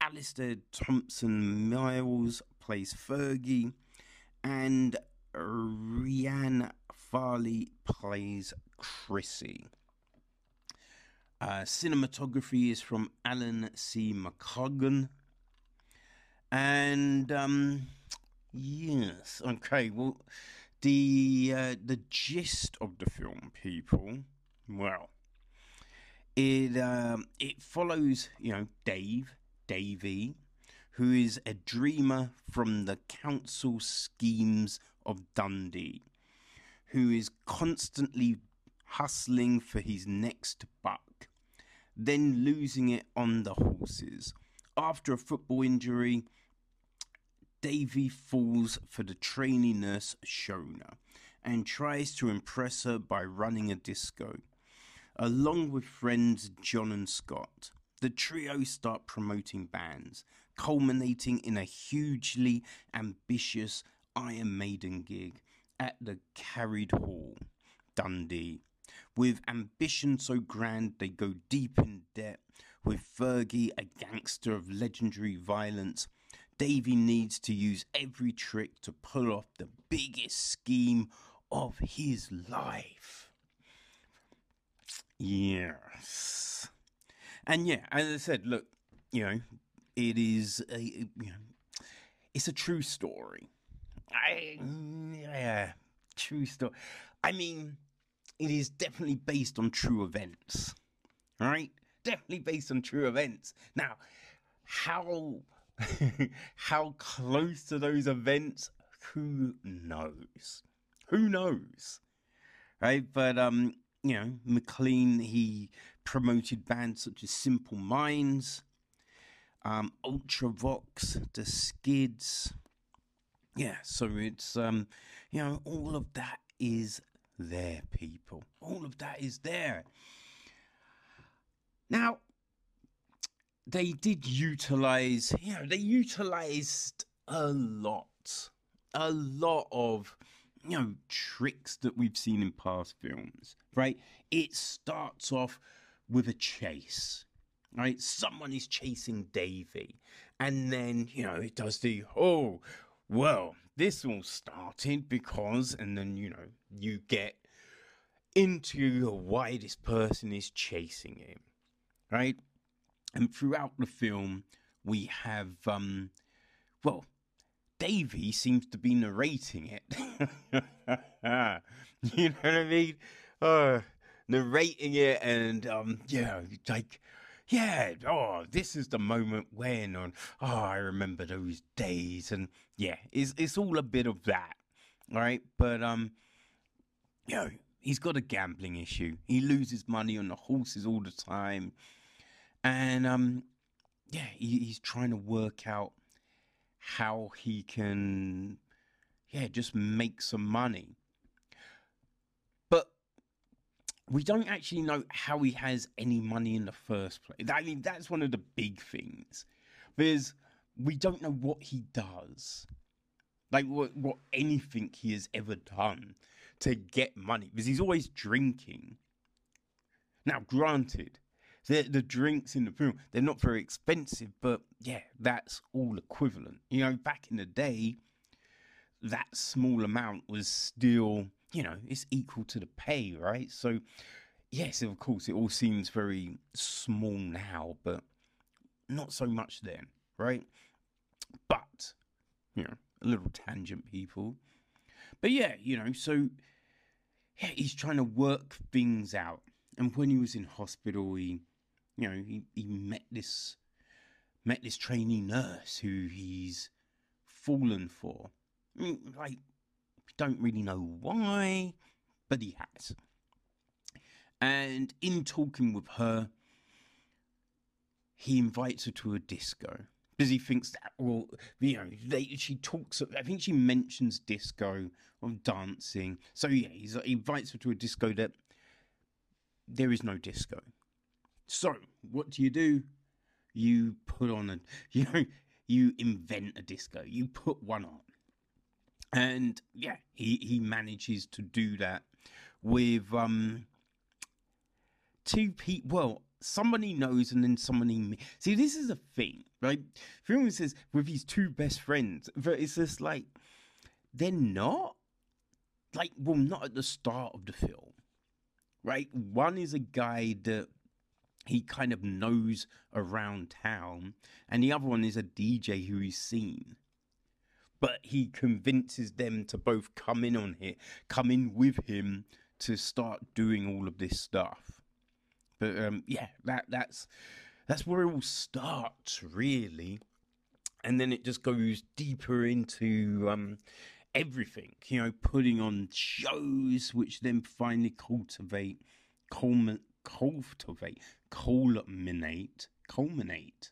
Alistair Thompson Miles plays Fergie, and Rianne Farley plays Chrissy. Uh, cinematography is from Alan C. McCoggan. And um, yes, okay. Well, the uh, the gist of the film, people. Well, it um, it follows you know Dave Davy, who is a dreamer from the council schemes of Dundee, who is constantly hustling for his next buck then losing it on the horses. After a football injury, Davy falls for the trainee nurse Shona, and tries to impress her by running a disco. Along with friends John and Scott, the trio start promoting bands, culminating in a hugely ambitious Iron Maiden gig at the Caird Hall, Dundee. With ambition so grand they go deep in debt, with Fergie a gangster of legendary violence, Davy needs to use every trick to pull off the biggest scheme of his life. Yes. And yeah, as I said, look, you know, it is a you know, it's a true story. I yeah, true story. I mean, it is definitely based on true events. Right? Definitely based on true events. Now, how [LAUGHS] how close to those events, who knows? Who knows? Right? But um, you know, McLean he promoted bands such as Simple Minds, um, Ultravox, The Skids. Yeah, so it's um, you know, all of that is there, people. All of that is there. Now, they did utilize, you know, they utilized a lot, a lot of, you know, tricks that we've seen in past films, right? It starts off with a chase, right? Someone is chasing Davy, and then, you know, it does the, oh, well, this all started because, and then, you know, you get into why this person is chasing him, right? And throughout the film, we have, um, well, Davy seems to be narrating it. [LAUGHS] you know what I mean? Uh, narrating it, and um, yeah, like, yeah, oh, this is the moment when, and oh, I remember those days, and yeah, it's it's all a bit of that, right? But um, you know, he's got a gambling issue. He loses money on the horses all the time and um, yeah, he, he's trying to work out how he can, yeah, just make some money. But we don't actually know how he has any money in the first place. I mean, that's one of the big things. There's we don't know what he does, like what what anything he has ever done to get money because he's always drinking. Now, granted, the the drinks in the film they're not very expensive, but yeah, that's all equivalent. You know, back in the day, that small amount was still you know it's equal to the pay, right? So yes, of course, it all seems very small now, but not so much then, right? But you know, a little tangent, people. But yeah, you know, so yeah, he's trying to work things out. And when he was in hospital, he you know, he, he met this met this trainee nurse who he's fallen for. I mean, like, don't really know why, but he has. And in talking with her, he invites her to a disco because he thinks that, well, you know, they, she talks, I think she mentions disco or dancing. So, yeah, he invites her to a disco that there is no disco. So, what do you do? You put on a, [LAUGHS] you know, you invent a disco. You put one on, and yeah, he he manages to do that with um two people. Well, somebody knows, and then somebody see. This is a thing, right? Film says with his two best friends, but it's just like they're not like well, not at the start of the film, right? One is a guy that he kind of knows around town, and the other one is a DJ who he's seen. But he convinces them to both come in on it, come in with him to start doing all of this stuff. But um, yeah, that that's that's where it all starts, really, and then it just goes deeper into um, everything. You know, putting on shows, which then finally cultivate, culminate cultivate, culminate, culminate.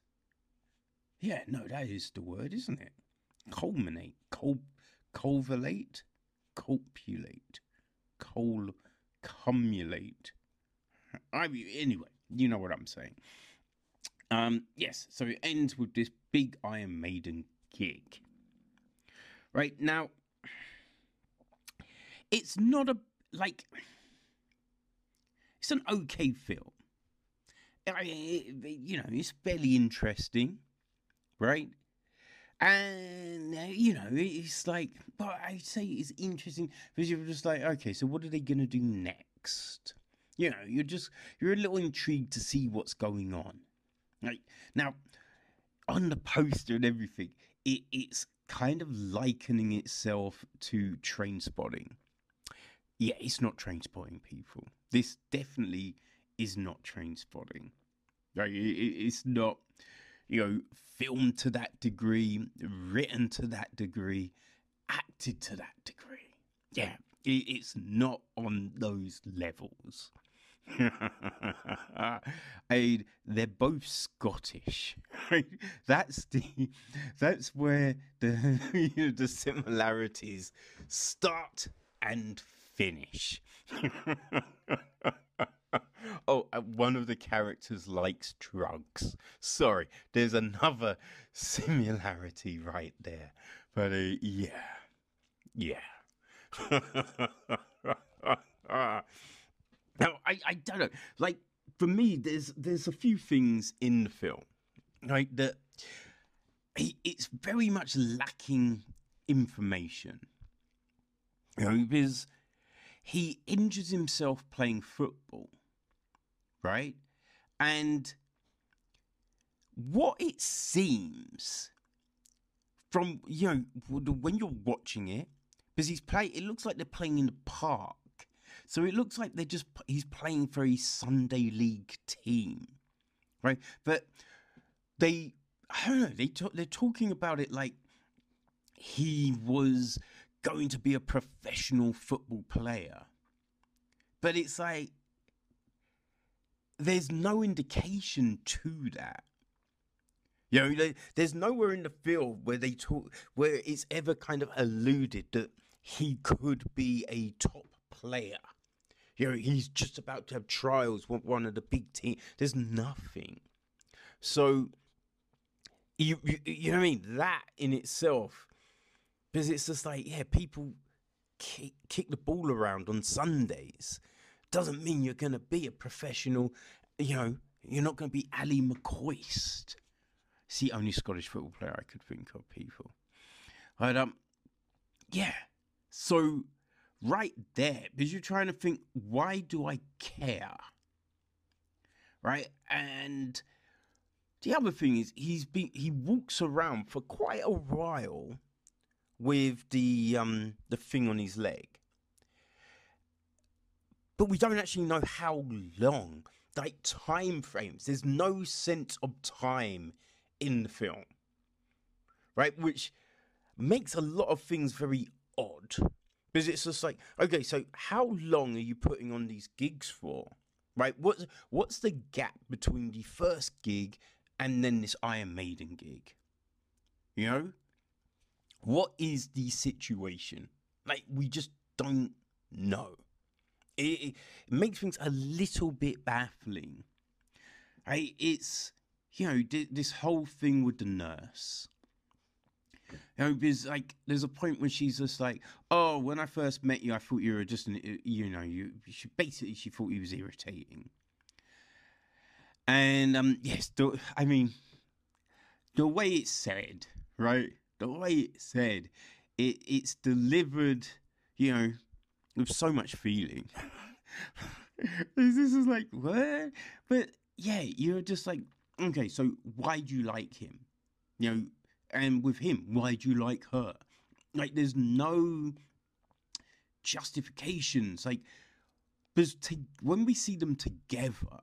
Yeah, no, that is the word, isn't it? Culminate, cul, cultivate, copulate, col, cumulate. I mean, anyway, you know what I'm saying. Um, yes, so it ends with this big Iron Maiden gig. Right now, it's not a like. It's an okay film. I, you know, it's fairly interesting, right? And uh, you know, it's like, but I say it's interesting because you're just like, okay, so what are they gonna do next? You know, you're just you're a little intrigued to see what's going on. Like now, on the poster and everything, it, it's kind of likening itself to Trainspotting. Yeah, it's not Trainspotting people. This definitely is not Trainspotting. Like, it, it's not, you know, filmed to that degree, written to that degree, acted to that degree. Yeah, it's not on those levels. [LAUGHS] I, they're both Scottish. [LAUGHS] That's the that's where the you [LAUGHS] know, the similarities start and finish. [LAUGHS] oh, uh, one of the characters likes drugs. Sorry, there's another similarity right there. But uh, yeah, yeah. [LAUGHS] Now, I, I don't know. Like for me, there's there's a few things in the film, right? That it's very much lacking information. You know, because he injures himself playing football, right? And what it seems from you know when you're watching it, because he's play, it looks like they're playing in the park so it looks like they're just he's playing for a Sunday league team, right? But they, I don't know, they talk, they're talking about it like he was going to be a professional football player, but it's like there's no indication to that. You know, there's nowhere in the film where they talk where it's ever kind of alluded that he could be a top player. You know, he's just about to have trials with one of the big teams. There's nothing. So, you, you, you know what I mean? That in itself, because it's just like, yeah, people kick, kick the ball around on Sundays. Doesn't mean you're going to be a professional, you know, you're not going to be Ally McCoist. It's the only Scottish football player I could think of, people. But, um, yeah. So, right there because you're trying to think, why do I care? Right? And the other thing is he's been he walks around for quite a while with the um the thing on his leg. But we don't actually know how long. Like time frames. There's no sense of time in the film. Right? Which makes a lot of things very odd. Because it's just like, okay, so how long are you putting on these gigs for? Right? What's what's the gap between the first gig and then this Iron Maiden gig? You know? What is the situation? Like we just don't know. It, it, makes things a little bit baffling. Right? It's you know this whole thing with the nurse you know, because like there's a point when she's just like, "Oh, when I first met you, I thought you were just an, you know, you she, basically she thought he was irritating." And um, yes, the, I mean, the way it's said, right? The way it's said, it it's delivered, you know, with so much feeling. [LAUGHS] this is like what? But yeah, you're just like, okay, so why do you like him? You know, and with him, why do you like her? Like, there's no justifications. Like, because to, when we see them together,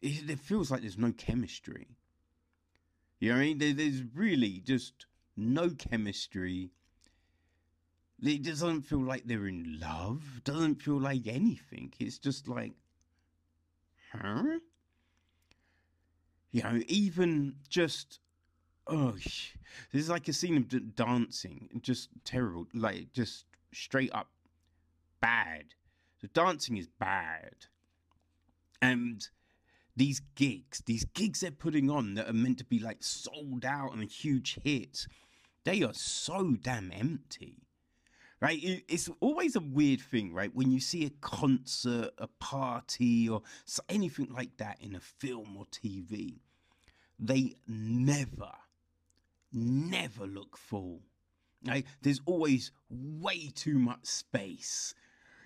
it, it, feels like there's no chemistry. You know what I mean? There, there's really just no chemistry. It doesn't feel like they're in love. Doesn't feel like anything. It's just like, huh? You know, even just oh, this is like a scene of dancing, just terrible, like just straight up bad. The dancing is bad. And these gigs, these gigs they're putting on that are meant to be like sold out and a huge hits, they are so damn empty. Right? It's always a weird thing, right? When you see a concert, a party, or anything like that in a film or TV, they never, never look full. Right? There's always way too much space. [LAUGHS]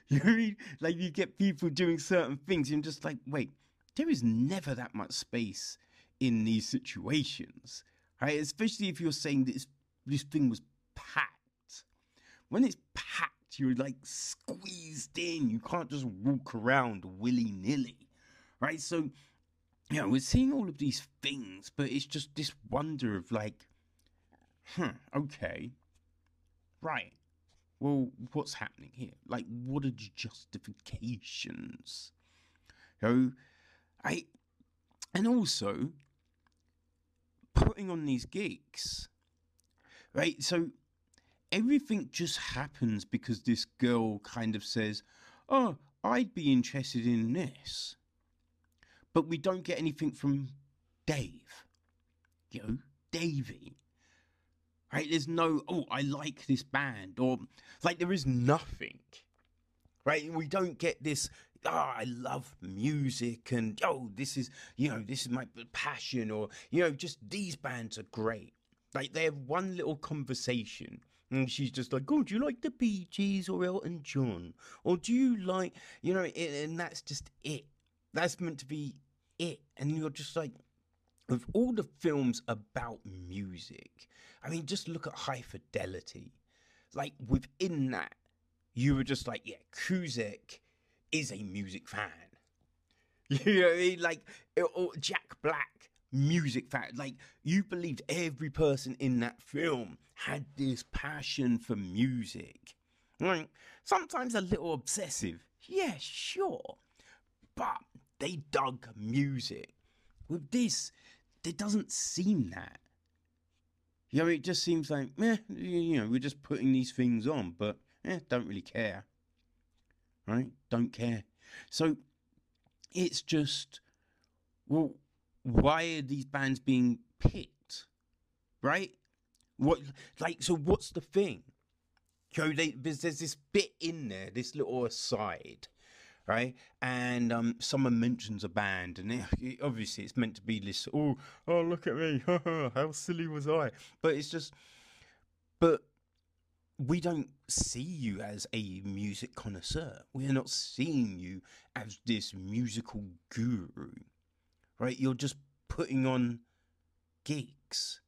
You know I mean? Like you get people doing certain things, and just like, wait, there is never that much space in these situations, right? Especially if you're saying this this thing was packed. When it's packed, you're like squeezed in. You can't just walk around willy nilly, right? So, you know, we're seeing all of these things, but it's just this wonder of like, huh, okay, right. Well, what's happening here? Like, what are the justifications? You know, I, and also putting on these gigs, right? So everything just happens because this girl kind of says, "Oh, I'd be interested in this," but we don't get anything from Dave. You know, Davey. Right? There's no, oh, I like this band, or like there is nothing. Right? We don't get this oh, I love music and oh, this is, you know, this is my passion or, you know, just these bands are great. Like they have one little conversation and she's just like, oh, do you like the Bee Gees or Elton John? Or do you like, you know, and that's just it. That's meant to be it. And you're just like, with all the films about music, I mean, just look at High Fidelity. Like within that, you were just like, yeah, Cusack is a music fan. [LAUGHS] You know what I mean? Like, Jack Black, music fan. Like, you believed every person in that film had this passion for music. Like, sometimes a little obsessive. Yeah, sure. But they dug music. With this, there doesn't seem that. You know, it just seems like, eh, you know, we're just putting these things on, but eh, don't really care right? Don't care. So it's just, well, why are these bands being picked, right? What, like, so what's the thing? So they, there's, there's this bit in there, this little aside, right? And um, someone mentions a band, and it, it, obviously it's meant to be this. Oh, oh, look at me! [LAUGHS] How silly was I? But it's just, but we don't see you as a music connoisseur. We're not seeing you as this musical guru, right? You're just putting on gigs.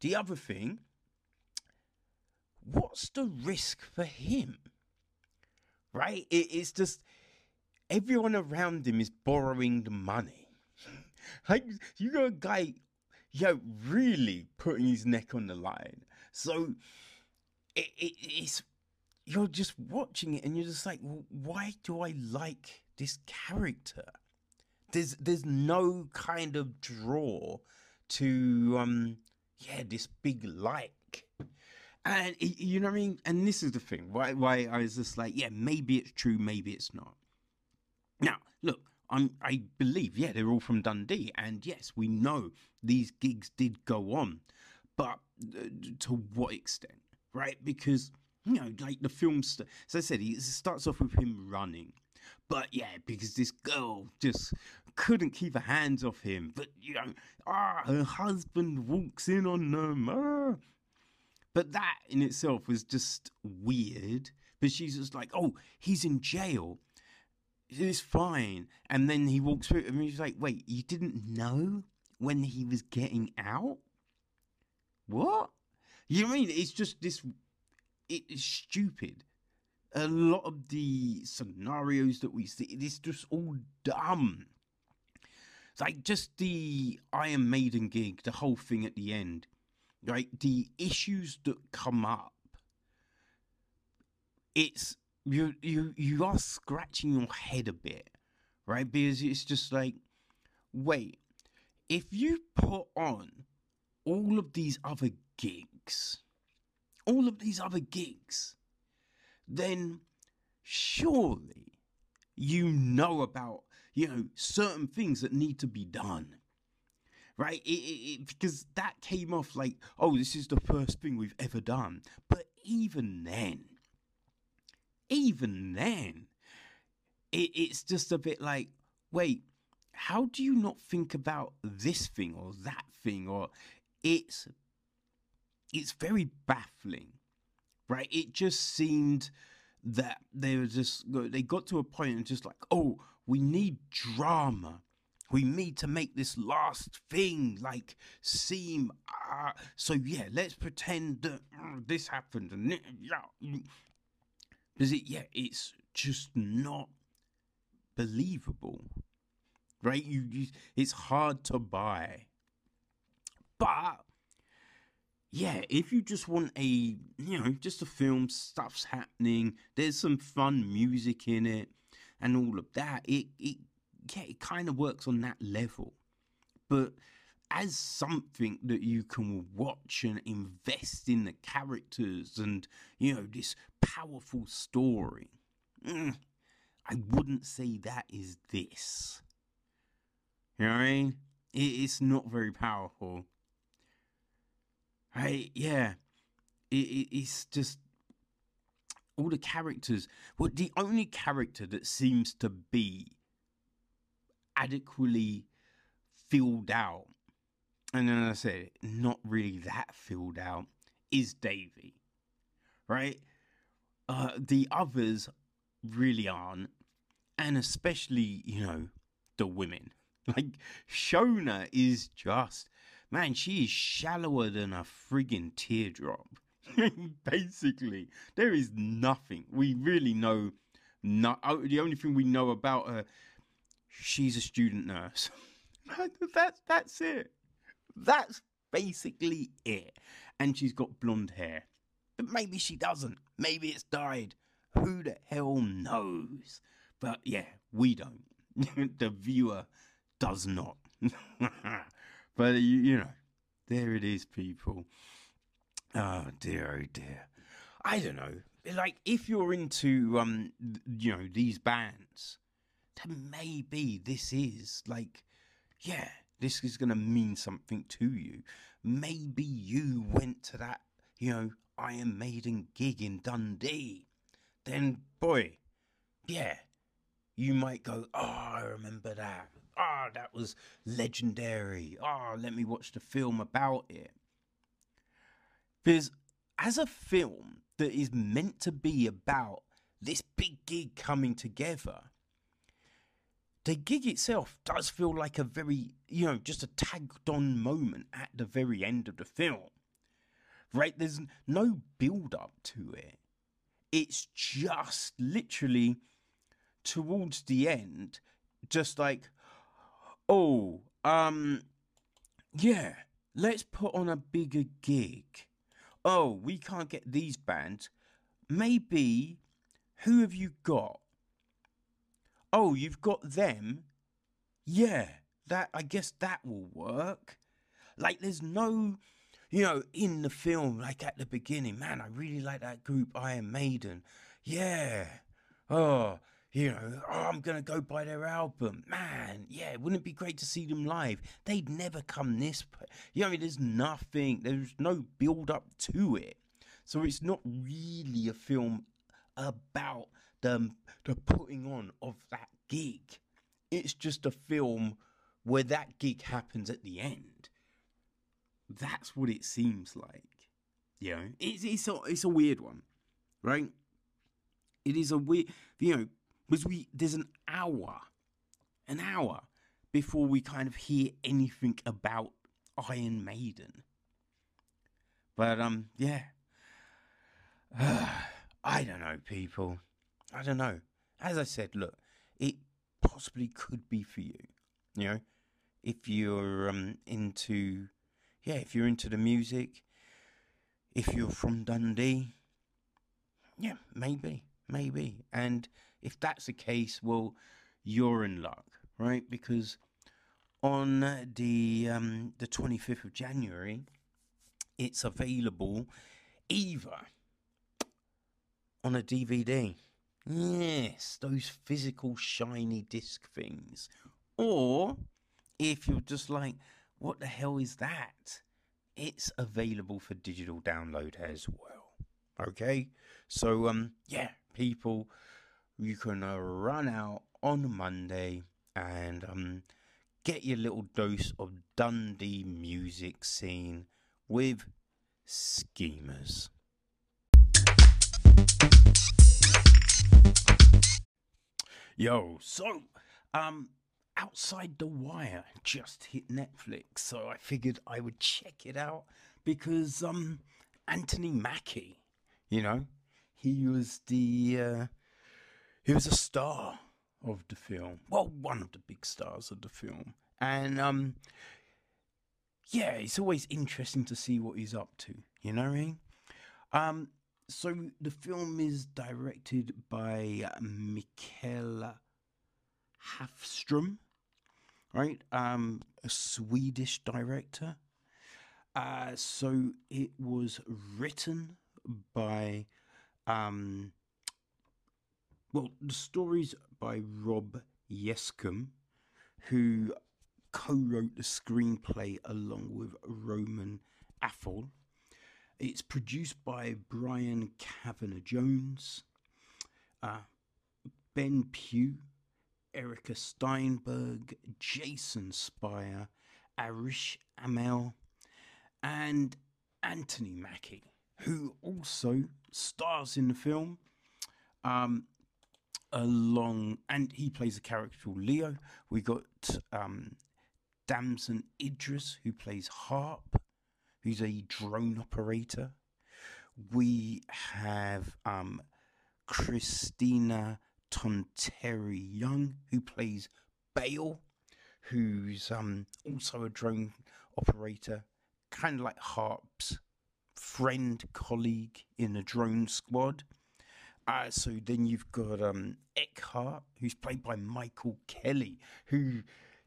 The other thing, what's the risk for him? Right? It, it's just everyone around him is borrowing the money. [LAUGHS] like you got a guy, yo, really putting his neck on the line. So it, it, it's you're just watching it and you're just like, why do I like this character? There's there's no kind of draw to um yeah this big like, and you know what I mean. And this is the thing why why I was just like, yeah, maybe it's true, maybe it's not. Now look, I'm, I believe, yeah, they're all from Dundee, and yes, we know these gigs did go on, but uh, to what extent? Right? Because you know, like the film, st- as I said, it starts off with him running, but yeah, because this girl just couldn't keep her hands off him. But you know, ah, her husband walks in on them. Ah. But that in itself was just weird. But she's just like, oh, he's in jail. It's fine. And then he walks through, and he's like, wait, you didn't know when he was getting out? What? You know I mean? It's just this. It is stupid. A lot of the scenarios that we see, it's just all dumb. Like just the Iron Maiden gig, the whole thing at the end, right? The issues that come up. It's you you you are scratching your head a bit, right? Because it's just like, wait, if you put on all of these other gigs, all of these other gigs, then surely you know about you know certain things that need to be done. Right? It, it, it, because that came off like oh this is the first thing we've ever done. But even then even then it's just a bit like wait how do you not think about this thing or that thing? Or it's it's very baffling right? It just seemed that they were just they got to a point and just like oh we need drama. We need to make this last thing like seem uh, so yeah let's pretend that uh, this happened and yeah because it yeah it's just not believable right? You, you it's hard to buy. But yeah, if you just want a, you know, just a film, stuff's happening, there's some fun music in it, and all of that, it, it yeah, it kind of works on that level. But as something that you can watch and invest in the characters and, you know, this powerful story, mm, I wouldn't say that is this. You know what I mean? It, it's not very powerful Right? Yeah. It, it, it's just all the characters. Well, the only character that seems to be adequately filled out, and then I said, not really that filled out, is Davy. Right? Uh, the others really aren't. And especially, you know, the women. [LAUGHS] Like, Shona is just Man, she is shallower than a friggin' teardrop. [LAUGHS] Basically, there is nothing. We really know. Not, oh, uh, the only thing we know about her, she's a student nurse. [LAUGHS] that's that's it. That's basically it. And she's got blonde hair. But maybe she doesn't. Maybe it's dyed. Who the hell knows? But yeah, we don't. [LAUGHS] the viewer does not. But you, you know, there it is, people. Oh dear, oh dear. I don't know. Like if you're into um, you know, these bands, then maybe this is like, yeah, this is gonna mean something to you. Maybe you went to that, you know, Iron Maiden gig in Dundee. Then, boy, yeah, you might go, oh, I remember that. Ah, oh, that was legendary. Ah, oh, let me watch the film about it. Because as a film that is meant to be about this big gig coming together, the gig itself does feel like a very, you know, just a tagged on moment at the very end of the film. Right? There's no build up to it. It's just literally towards the end, just like, oh, um, yeah, let's put on a bigger gig. Oh, we can't get these bands. Maybe, who have you got? Oh, you've got them? Yeah, that, I guess that will work. Like, there's no, you know, in the film, like at the beginning, man, I really like that group Iron Maiden. Yeah. Oh, you know, oh, I'm going to go buy their album. Man, yeah, wouldn't it be great to see them live? They'd never come this. You know, I mean, there's nothing, there's no build up to it. So it's not really a film about the, the putting on of that gig. It's just a film where that gig happens at the end. That's what it seems like. You know, it's, it's, a, it's a weird one, right? It is a weird, you know, was we there's an hour, an hour before we kind of hear anything about Iron Maiden. But um, yeah, [SIGHS] I don't know, people. I don't know. As I said, look, it possibly could be for you. You know, if you're um into, yeah, if you're into the music, if you're from Dundee, yeah, maybe maybe. And if that's the case, well, you're in luck, right? Because on the um, the 25th of January, it's available either on a DVD. Yes, those physical shiny disc things. Or if you're just like, what the hell is that? It's available for digital download as well. Okay? So um yeah, people you can uh, run out on Monday and um get your little dose of Dundee music scene with schemers. Yo, so um Outside the Wire just hit Netflix, so I figured I would check it out because um Anthony Mackie, you know, he was the uh, he was a star of the film. Well, one of the big stars of the film, and um yeah, it's always interesting to see what he's up to. You know what I mean? Um, so the film is directed by Mikael Hafström, right? Um, a Swedish director. Uh, so it was written by, um, well, the stories by Rob Yescombe, who co-wrote the screenplay along with Rowan Athale. It's produced by Brian Kavanaugh Jones, uh, Ben Pugh, Erica Steinberg, Jason Spire, Arash Amel, and Anthony Mackie, who also stars in the film. Um, along, and he plays a character called Leo. We got um, Damson Idris, who plays Harp, who's a drone operator. We have um, Kristina Tonteri Young, who plays Bale, who's um, also a drone operator, kind of like Harp's friend, colleague in the drone squad. Uh, so then you've got um, Eckhart, who's played by Michael Kelly, who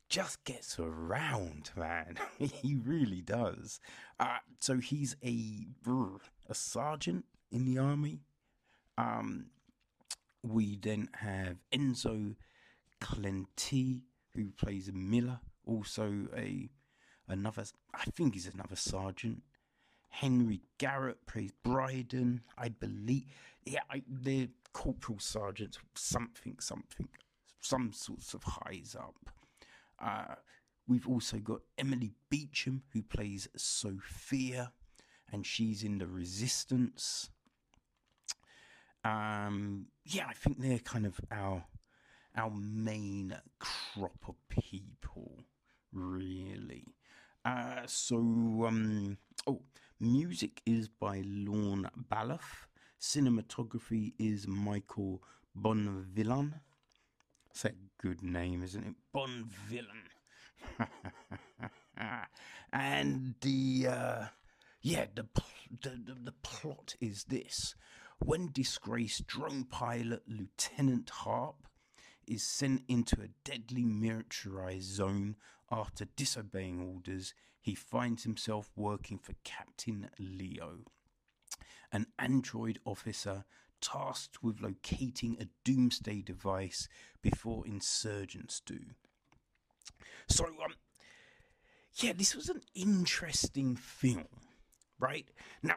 just gets around, man. [LAUGHS] he really does. Uh, so he's a a sergeant in the army. Um, we then have Enzo Cilenti, who plays Miller, also a another. I think he's another sergeant. Henry Garrett plays Bryden, I believe. Yeah, I, they're corporal sergeants, something, something, some sorts of highs up. Uh, we've also got Emily Beecham, who plays Sophia, and she's in the Resistance. Um, yeah, I think they're kind of our our main crop of people, really. Uh, so, um, oh, music is by Lorne Balfe. Cinematography is Michael Bonvillain. That's a good name, isn't it? Bonvillain. [LAUGHS] and the uh, yeah, the, the the the plot is this: when disgraced drone pilot Lieutenant Harp is sent into a deadly militarized zone after disobeying orders, he finds himself working for Captain Leo, an android officer tasked with locating a doomsday device before insurgents do. So, um, yeah, this was an interesting film, right? Now,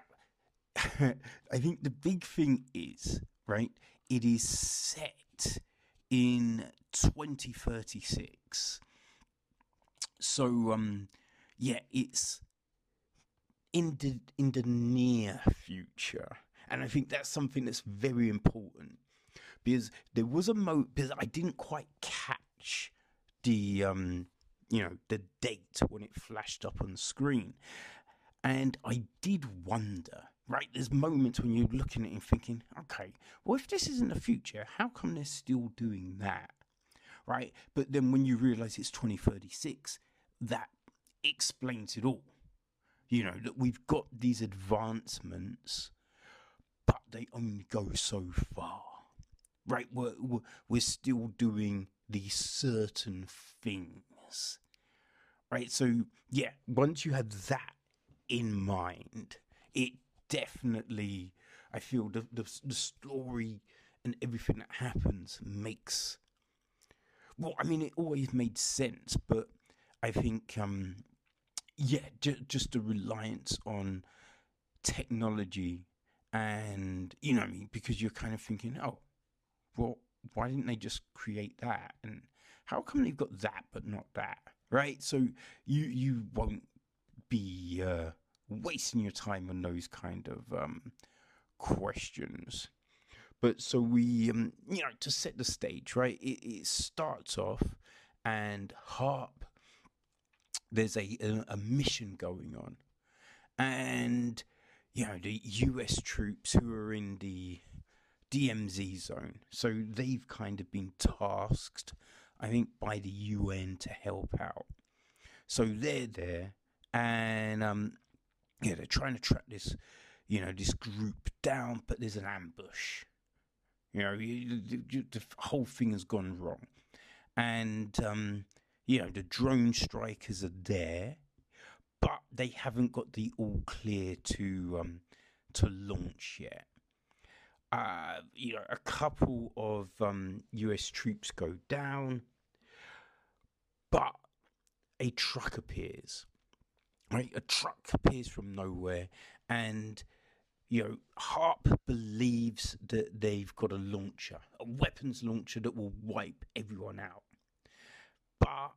[LAUGHS] I think the big thing is, right, it is set in 2036. So, um, yeah, it's in the in the near future, and I think that's something that's very important because there was a mo because I didn't quite catch the um you know the date when it flashed up on screen, and I did wonder. Right, there's moments when you're looking at it and thinking, okay, well, if this isn't the future, how come they're still doing that? Right, but then when you realize it's 2036, that explains it all. You know, that we've got these advancements, but they only go so far. Right? We're, we're, still doing these certain things. Right? So, yeah, once you have that in mind, it definitely I feel the, the the story and everything that happens makes. Well, I mean, it always made sense, but I think, um, yeah, ju- just the reliance on technology and you know I mean because you're kind of thinking, oh, well, why didn't they just create that? And how come they've got that but not that? Right? So you you won't be uh, wasting your time on those kind of um, questions. But so we, um, you know, to set the stage, right? It, it starts off, and Harp, there's a, a a mission going on, and you know the U.S. troops who are in the DMZ zone. So they've kind of been tasked, I think, by the UN to help out. So they're there, and um, yeah, they're trying to track this, you know, this group down, but there's an ambush. You know, you, the, the whole thing has gone wrong, and um, you know the drone strikers are there, but they haven't got the all clear to um, to launch yet uh, you know, a couple of um, US troops go down, but a truck appears. Right, a truck appears from nowhere, and you know, Harp believes that they've got a launcher, a weapons launcher that will wipe everyone out. But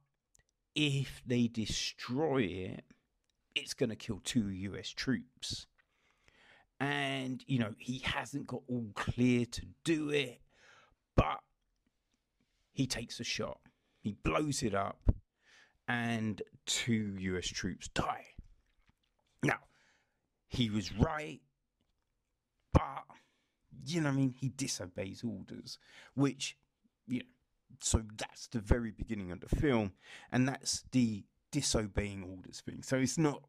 if they destroy it, it's going to kill two US troops. And you know he hasn't got all clear to do it but he takes a shot. He blows it up and two us troops die. Now he was right but you know what i mean? He disobeys orders which you know so that's the very beginning of the film and that's the disobeying orders thing so it's not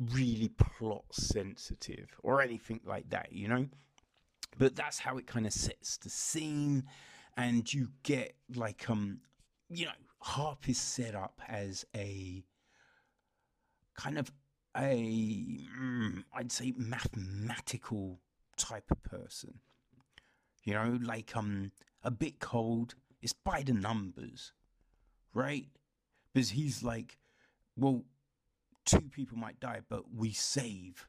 really plot sensitive or anything like that, you know? But that's how it kind of sets the scene, and you get like, um, you know, Harp is set up as a kind of a, mm, I'd say, mathematical type of person. You know, like um, a bit cold. It's by the numbers, right? Because he's like, well, two people might die, but we save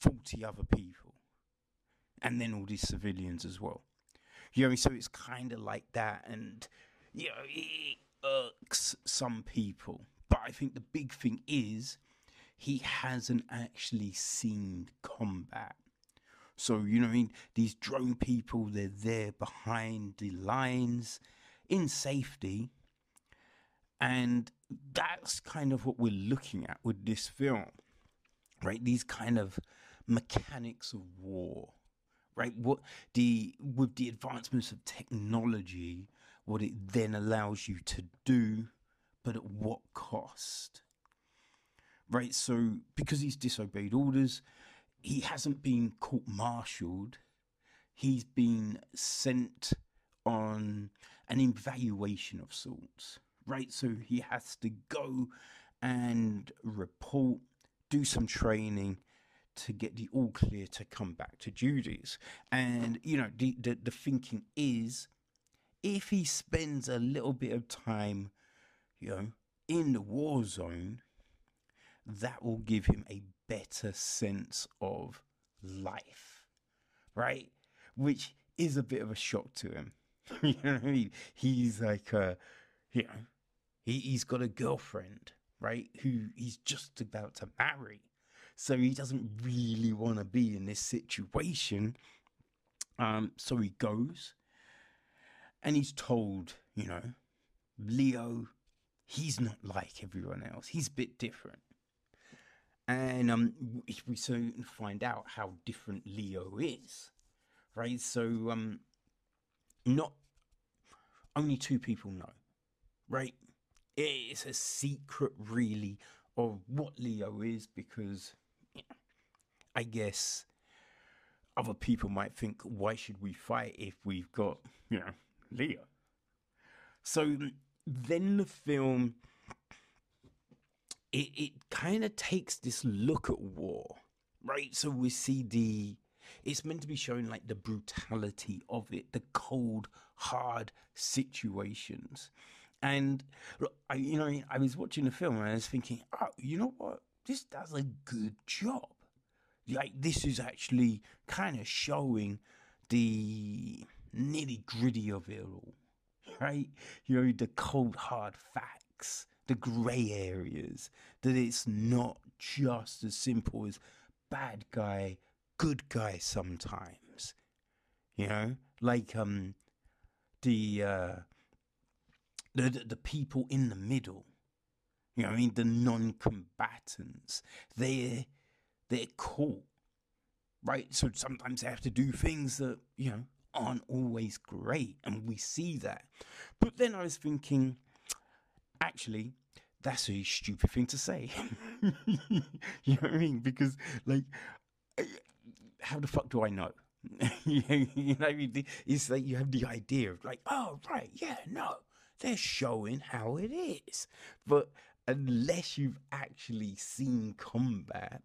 40 other people. And then all these civilians as well. You know, so it's kind of like that. And, you know, it irks some people. But I think the big thing is he hasn't actually seen combat. So, you know I mean? These drone people, they're there behind the lines in safety. And that's kind of what we're looking at with this film, right? These kind of mechanics of war, right? What the with the advancements of technology, what it then allows you to do, but at what cost? Right? So because he's disobeyed orders, he hasn't been court martialed. He's been sent on an evaluation of sorts right? So he has to go and report, do some training to get the all clear to come back to duties. And, you know, the, the, the thinking is if he spends a little bit of time, you know, in the war zone, that will give him a better sense of life, right? Which is a bit of a shock to him. [LAUGHS] you know what I mean? He's like, uh, you know, he, he's got a girlfriend, right, who he's just about to marry. So he doesn't really want to be in this situation. Um, so he goes and he's told, you know, Leo, he's not like everyone else. He's a bit different. And um, we soon find out how different Leo is, right? So, um, not only two people know, right? it's a secret really of what Leo is because I guess other people might think why should we fight if we've got you know Leo so then the film it, it kind of takes this look at war right so we see the it's meant to be showing like the brutality of it, the cold, hard situations. And look, I, you know, I was watching the film and I was thinking, oh, you know what? This does a good job. Like this is actually kind of showing the nitty gritty of it all, right? You know, the cold hard facts, the grey areas. That it's not just as simple as bad guy, good guy sometimes. You know, like um the uh the the, people in the middle. You know, I mean the non-combatants. They're they're caught, right? So sometimes they have to do things that you know aren't always great, and we see that. But then I was thinking, actually, that's a stupid thing to say. [LAUGHS] you know what I mean? Because like, eh, how the fuck do I know? [LAUGHS] you know, I mean? it's like you have the idea of like, oh right, yeah, no, they're showing how it is, but unless you've actually seen combat,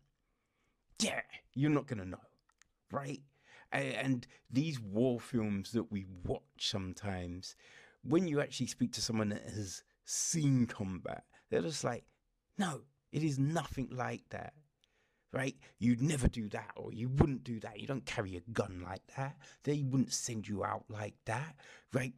yeah, you're not gonna know, right? And these war films that we watch sometimes, when you actually speak to someone that has seen combat, they're just like, no, it is nothing like that. Right? You'd never do that, or you wouldn't do that. You don't carry a gun like that. They wouldn't send you out like that. Right?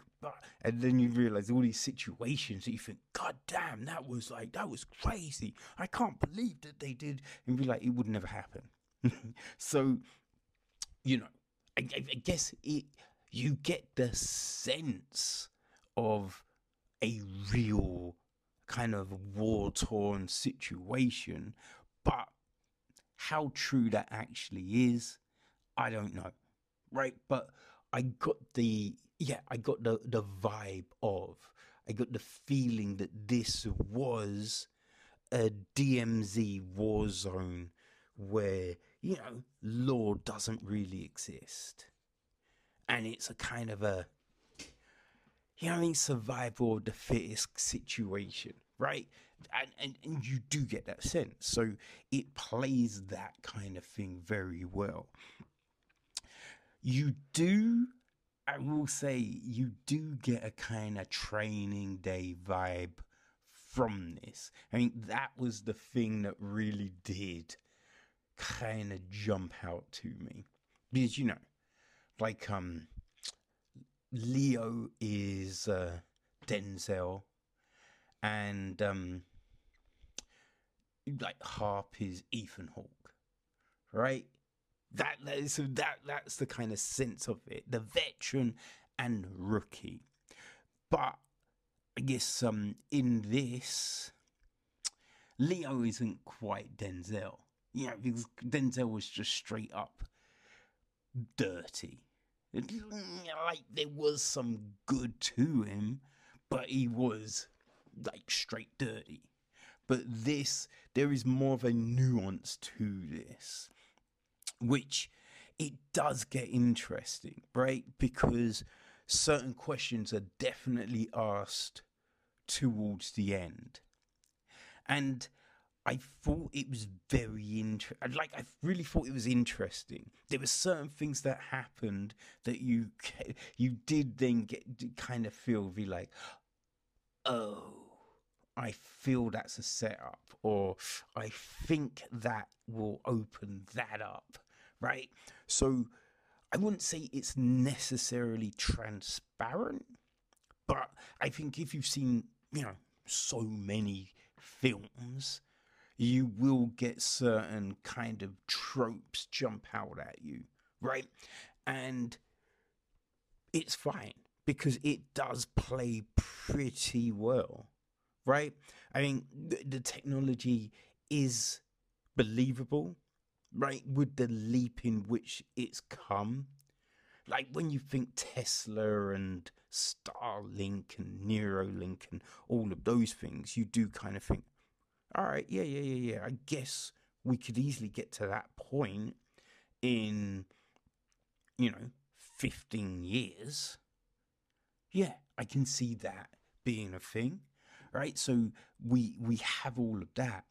And then you realize all these situations that you think, God damn, that was like, that was crazy. I can't believe that they did. And be like, it would never happen. [LAUGHS] so, you know, I, I guess it, you get the sense of a real kind of war torn situation, but how true that actually is, I don't know. Right? But I got the yeah, I got the the vibe of I got the feeling that this was a DMZ war zone where, you know, law doesn't really exist. And it's a kind of a you know I mean, survival of the fittest situation, right? And, and and you do get that sense. So it plays that kind of thing very well. You do I will say you do get a kind of training day vibe from this. I mean, that was the thing that really did kind of jump out to me. Because, you know, like, um, Leo is uh, Denzel, and um, like Harp is Ethan Hawke, right? That that is that that's the kind of sense of it. The veteran and rookie, but I guess um in this, Leo isn't quite Denzel. Yeah, because Denzel was just straight up dirty like there was some good to him, but he was like straight dirty. But this, there is more of a nuance to this, which it does get interesting, right? Because certain questions are definitely asked towards the end. And I thought it was very interesting. Like I really thought it was interesting. There were certain things that happened that you you did then get kind of feel be like, oh, I feel that's a setup, or I think that will open that up, right? So I wouldn't say it's necessarily transparent, but I think if you've seen, you know, so many films you will get certain kind of tropes jump out at you, right? And it's fine because it does play pretty well, right? I mean, the, the technology is believable, right? With the leap in which it's come. Like when you think Tesla and Starlink and Neuralink and all of those things, you do kind of think, all right, yeah, yeah, yeah, yeah. I guess we could easily get to that point in, you know, 15 years. Yeah, I can see that being a thing, right? So we we have all of that.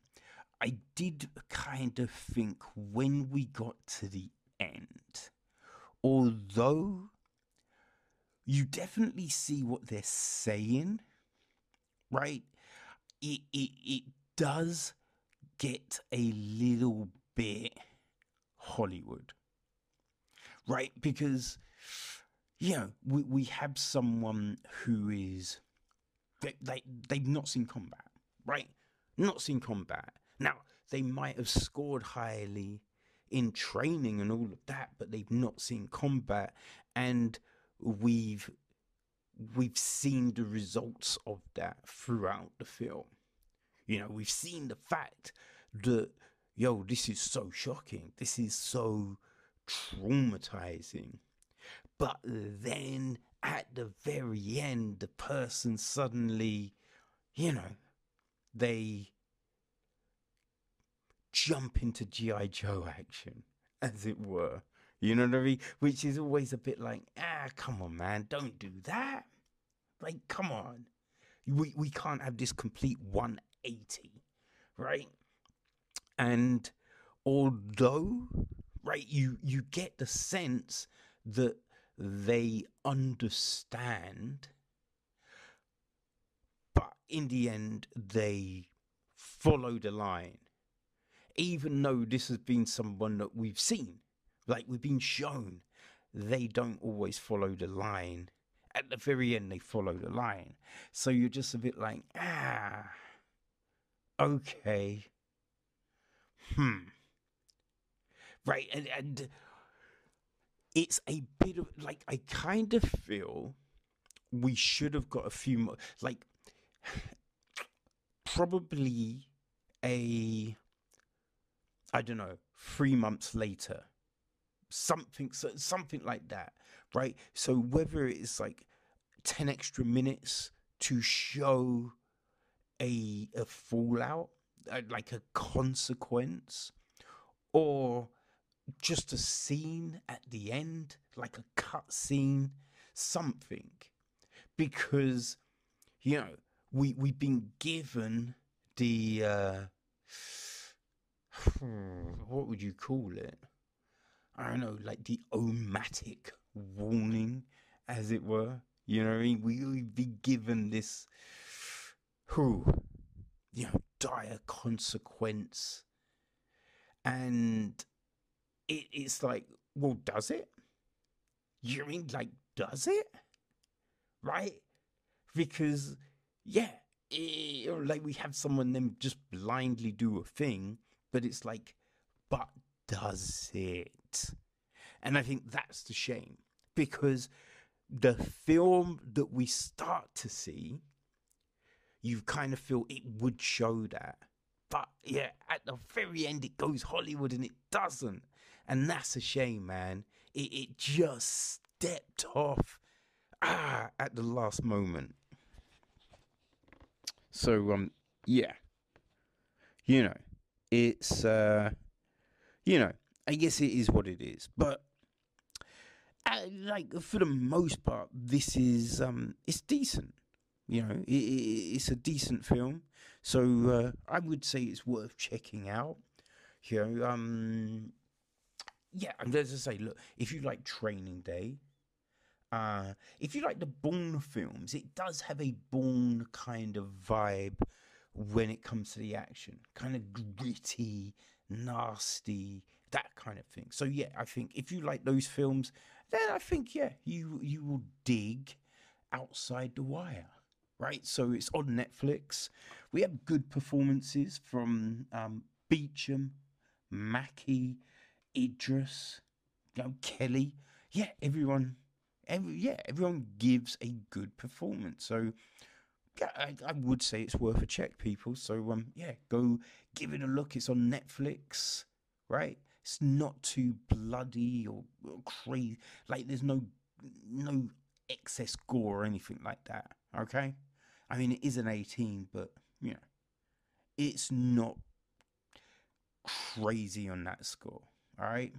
I did kind of think when we got to the end, although you definitely see what they're saying, right? It, it, it does get a little bit Hollywood, right? Because, you know, we, we have someone who is, they, they, they've not seen combat, right? Not seen combat. Now, they might have scored highly in training and all of that, but they've not seen combat. And we've we've seen the results of that throughout the film. You know, we've seen the fact that yo, this is so shocking. This is so traumatizing. But then at the very end, the person suddenly, you know, they jump into G.I. Joe action, as it were. You know what I mean? Which is always a bit like, ah, come on, man, don't do that. Like, come on. We, we can't have this complete 180, right? And although, right, you, you get the sense that they understand, but in the end, they follow the line. Even though this has been someone that we've seen like we've been shown, they don't always follow the line. At the very end, they follow the line. So you're just a bit like, ah, okay. Hmm. Right. And, and it's a bit of like, I kind of feel we should have got a few more, like, probably a, I don't know, three months later something something like that right so whether it's like 10 extra minutes to show a a fallout uh, like a consequence or just a scene at the end like a cut scene something because you know we we've been given the uh [SIGHS] what would you call it I don't know, like the omatic warning, as it were. You know what I mean? We, we've been given this, who, you know, dire consequence. And it, it's like, well, does it? You mean, like, does it? Right? Because, yeah, it, like we have someone then just blindly do a thing, but it's like, but does it? And I think that's the shame because the film that we start to see, you kind of feel it would show that. But yeah, at the very end, it goes Hollywood and it doesn't. And that's a shame, man. It, it just stepped off ah, at the last moment. So, um, yeah. You know, it's, uh, you know, I guess it is what it is. But uh, like for the most part, this is um, it's decent. You know, it, it, it's a decent film, so uh, I would say it's worth checking out. You know, um, yeah, and as I say, look, if you like Training Day, uh, if you like the Bourne films, it does have a Bourne kind of vibe when it comes to the action, kind of gritty, nasty, that kind of thing. So yeah, I think if you like those films, then I think yeah, you you will dig outside the wire. Right, so it's on Netflix. We have good performances from um, Beecham, Mackie, Idris, you know, Kelly. Yeah, everyone, every, yeah, everyone gives a good performance. So yeah, I, I, would say it's worth a check, people. So um, yeah, go give it a look. It's on Netflix, right? It's not too bloody or, or crazy. Like there's no no excess gore or anything like that. Okay, I mean it is an 18, but you know, it's not crazy on that score. All right,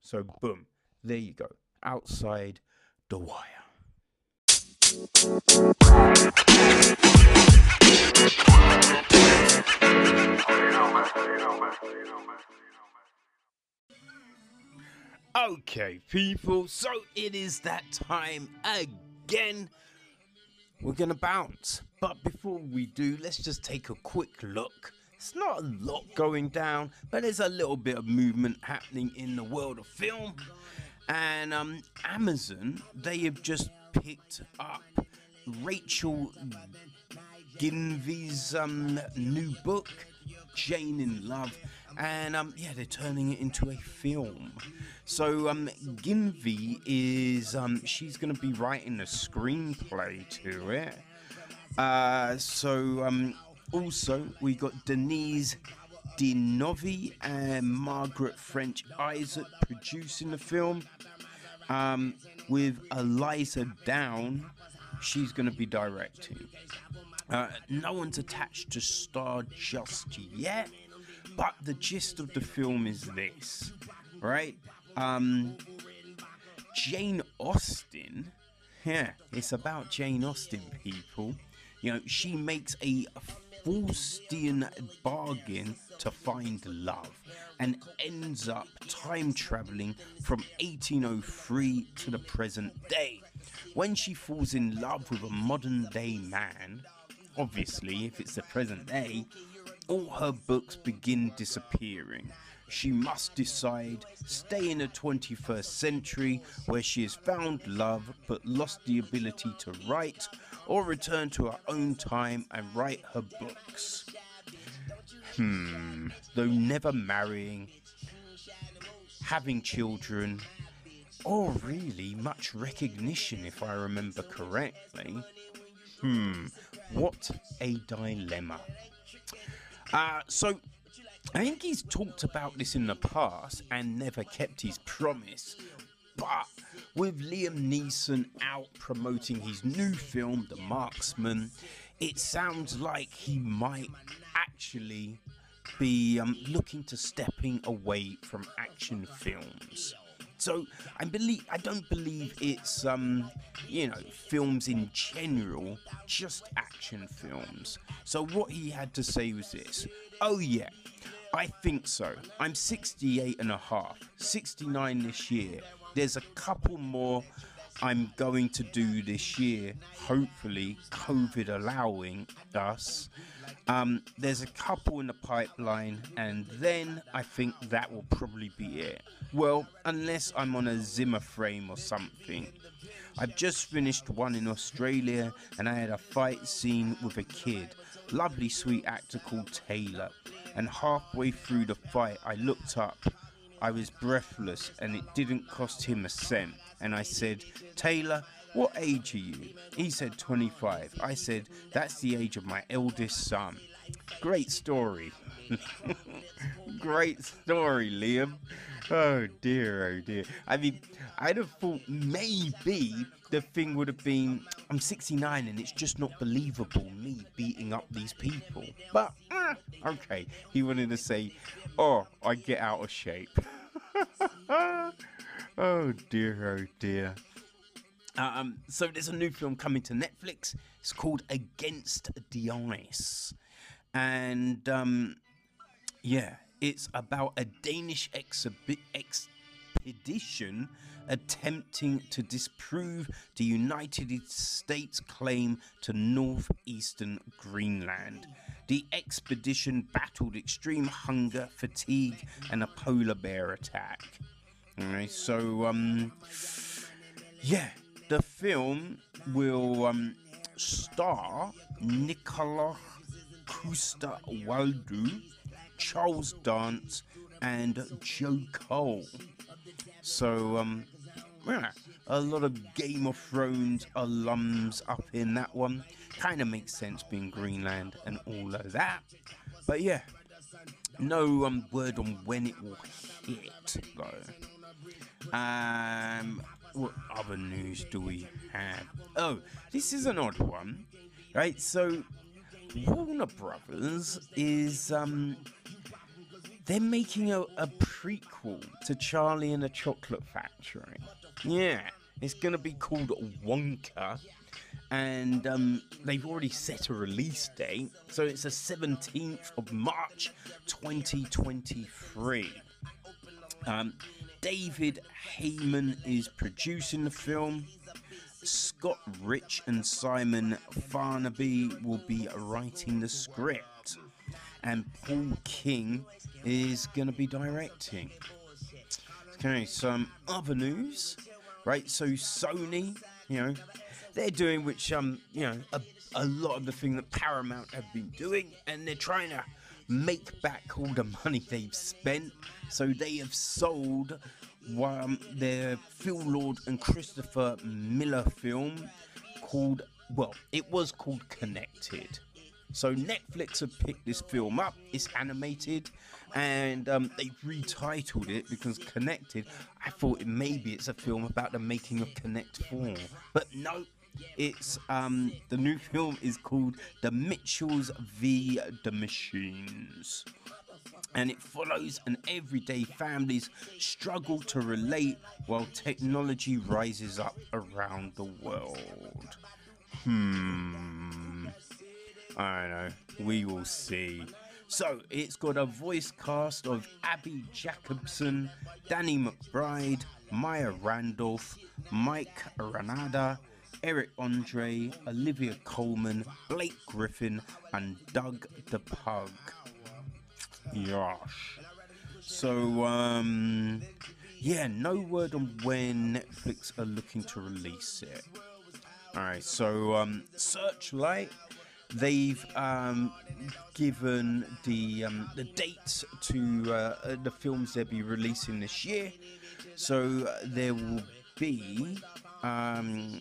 so boom, there you go. Outside the wire. Okay, people, so it is that time again. We're gonna bounce, but before we do, let's just take a quick look. It's not a lot going down, but there's a little bit of movement happening in the world of film. And um, Amazon, they have just picked up Rachel Givney's um, new book, Jane in Love, and um, yeah, they're turning it into a film. So um, Givney is um, she's going to be writing a screenplay to it. Uh, so um, also we got Denise Di Novi and Margaret French Isaac producing the film. Um, with Eliza Down, she's going to be directing. Uh, no one's attached to star just yet, but the gist of the film is this, right? Um, Jane Austen, yeah, it's about Jane Austen, people. You know, she makes a Faustian bargain to find love and ends up time traveling from 1803 to the present day. When she falls in love with a modern day man, obviously, if it's the present day, all her books begin disappearing. She must decide stay in the 21st century where she has found love but lost the ability to write, or return to her own time and write her books. Hmm, though never marrying, having children, or really much recognition if I remember correctly. Hmm, what a dilemma. Uh, so, I think he's talked about this in the past and never kept his promise. But with Liam Neeson out promoting his new film, The Marksman, it sounds like he might actually be um, looking to stepping away from action films. So I believe I don't believe it's um you know films in general, just action films. So what he had to say was this. Oh yeah, I think so. I'm 68 and a half, 69 this year. There's a couple more I'm going to do this year, hopefully, COVID allowing us. Um, there's a couple in the pipeline, and then I think that will probably be it. Well, unless I'm on a Zimmer frame or something. I've just finished one in Australia, and I had a fight scene with a kid. Lovely, sweet actor called Taylor. And halfway through the fight, I looked up I was breathless and it didn't cost him a cent. And I said, Taylor, what age are you? He said 25. I said, That's the age of my eldest son. Great story. [LAUGHS] Great story, Liam. Oh dear, oh dear. I mean, I'd have thought maybe the thing would have been I'm 69 and it's just not believable me beating up these people. But, uh, okay, he wanted to say, Oh, I get out of shape. [LAUGHS] oh dear, oh dear. Uh, um, so there's a new film coming to Netflix. It's called Against the Ice, and um, yeah, it's about a Danish exhibi- expedition attempting to disprove the United States' claim to northeastern Greenland. The expedition battled extreme hunger, fatigue, and a polar bear attack. Alright, so um, yeah, the film will um, star Nicola Coster Waldau, Charles Dance, and Joe Cole. So, um, yeah, a lot of Game of Thrones alums up in that one. Kind of makes sense being Greenland and all of that. But yeah, no um, word on when it will hit though. Um, what other news do we have? Oh, this is an odd one, right? So, Warner Brothers is um they're making a, a prequel to Charlie and the Chocolate Factory. Yeah, it's going to be called Wonka. And um, they've already set a release date. So it's the 17th of March 2023. Um, David Heyman is producing the film. Scott Rich and Simon Farnaby will be writing the script. And Paul King is going to be directing. Okay, some other news, right? So Sony, you know, they're doing which um, you know, a, a lot of the thing that Paramount have been doing, and they're trying to make back all the money they've spent. So they have sold um, their Phil Lord and Christopher Miller film called, well, it was called Connected. So Netflix have picked this film up. It's animated, and um, they've retitled it because Connected. I thought maybe it's a film about the making of Connect Four, but no. It's um, the new [LAUGHS] film is called The Mitchells v the Machines and it follows an everyday family's struggle to relate while technology rises up around the world. Hmm. I don't know. We will see. So it's got a voice cast of Abbi Jacobson, Danny McBride, Maya Rudolph, Mike Rianda, Eric Andre, Olivia Colman, Blake Griffin, and Doug the Pug. Yosh. So, um, yeah, no word on when Netflix are looking to release it. Alright, so, um, Searchlight, they've, um, given the, um, the dates to, uh, the films they'll be releasing this year. So, uh, there will be, um,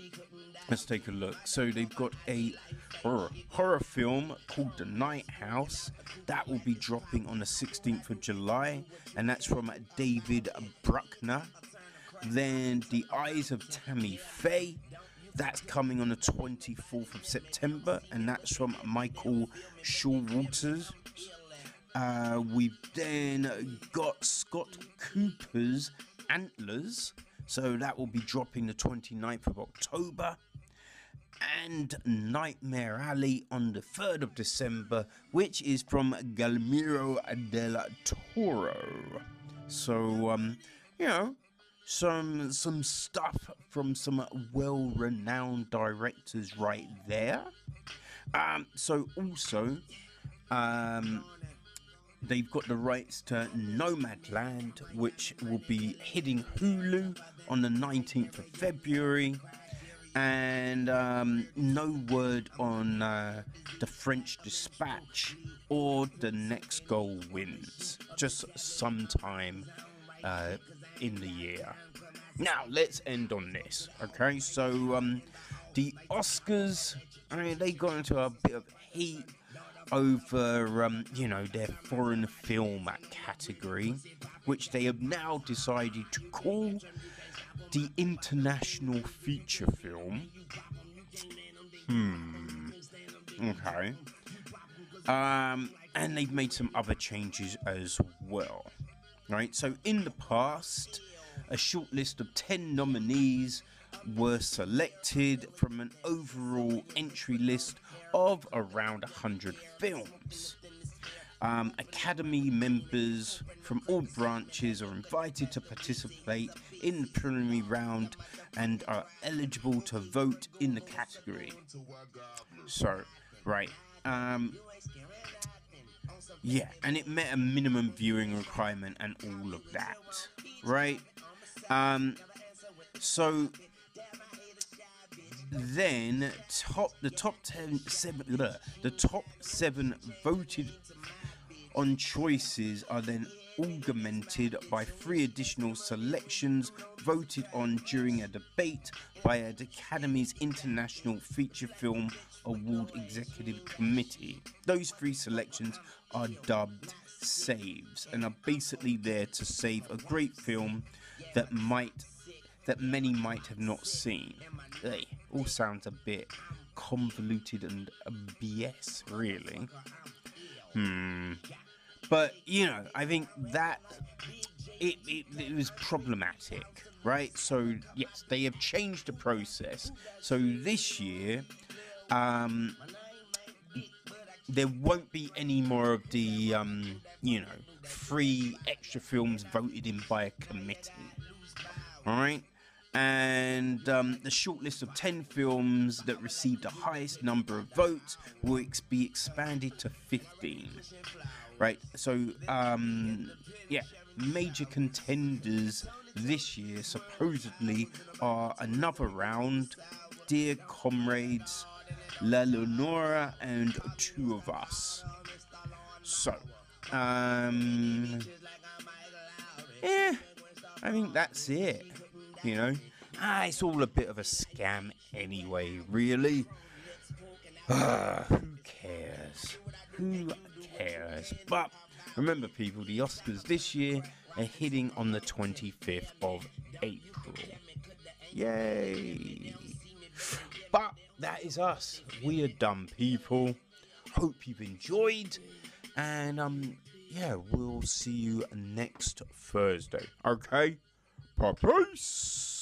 let's take a look. So, they've got a horror, horror film called The Night House. That will be dropping on the 16th of July, and that's from David Bruckner. Then The Eyes of Tammy Faye. That's coming on the 24th of September, and that's from Michael Showalter. Uh, we've then got Scott Cooper's Antlers, so that will be dropping the 29th of October and Nightmare Alley on the 3rd of December, which is from Guillermo del Toro. So, um, you know, some some stuff from some well-renowned directors right there. Um, so also, um, they've got the rights to Nomadland, which will be hitting Hulu on the 19th of February and um, no word on uh, the French Dispatch or the next goal wins. Just sometime uh, in the year. Now let's end on this. Okay, so um, the Oscars, I mean, they got into a bit of heat over, um, you know, their foreign film category, which they have now decided to call the international feature film. Hmm. Okay. Um, and they've made some other changes as well. Right. So in the past, a short list of ten nominees were selected from an overall entry list of around 100 films. Um, Academy members from all branches are invited to participate in the preliminary round and are eligible to vote in the category. So, right. Um, yeah, and it met a minimum viewing requirement and all of that, right? Um, so then top the top ten seven the top seven voted on choices are then augmented by three additional selections voted on during a debate by the Academy's International Feature Film Award Executive Committee. Those three selections are dubbed saves and are basically there to save a great film that might that many might have not seen. They all sounds a bit convoluted and BS, really. Hmm. But you know, I think that it, it, it, was problematic, right? So yes, they have changed the process. So this year, um, there won't be any more of the, um, you know, free extra films voted in by a committee. All right. And um, the shortlist of 10 films that received the highest number of votes will ex- be expanded to 15. Right, so, um, yeah, major contenders this year supposedly are Another Round, Dear Comrades, La Llorona, and Two of Us. So, um, yeah, I think that's it. You know, ah, it's all a bit of a scam anyway, really. Ah, [SIGHS] who cares? Who cares? But remember, people, the Oscars this year are hitting on the 25th of April. Yay! But that is us. We are done, people. Hope you've enjoyed, and um, yeah, we'll see you next Thursday. Okay? Peace.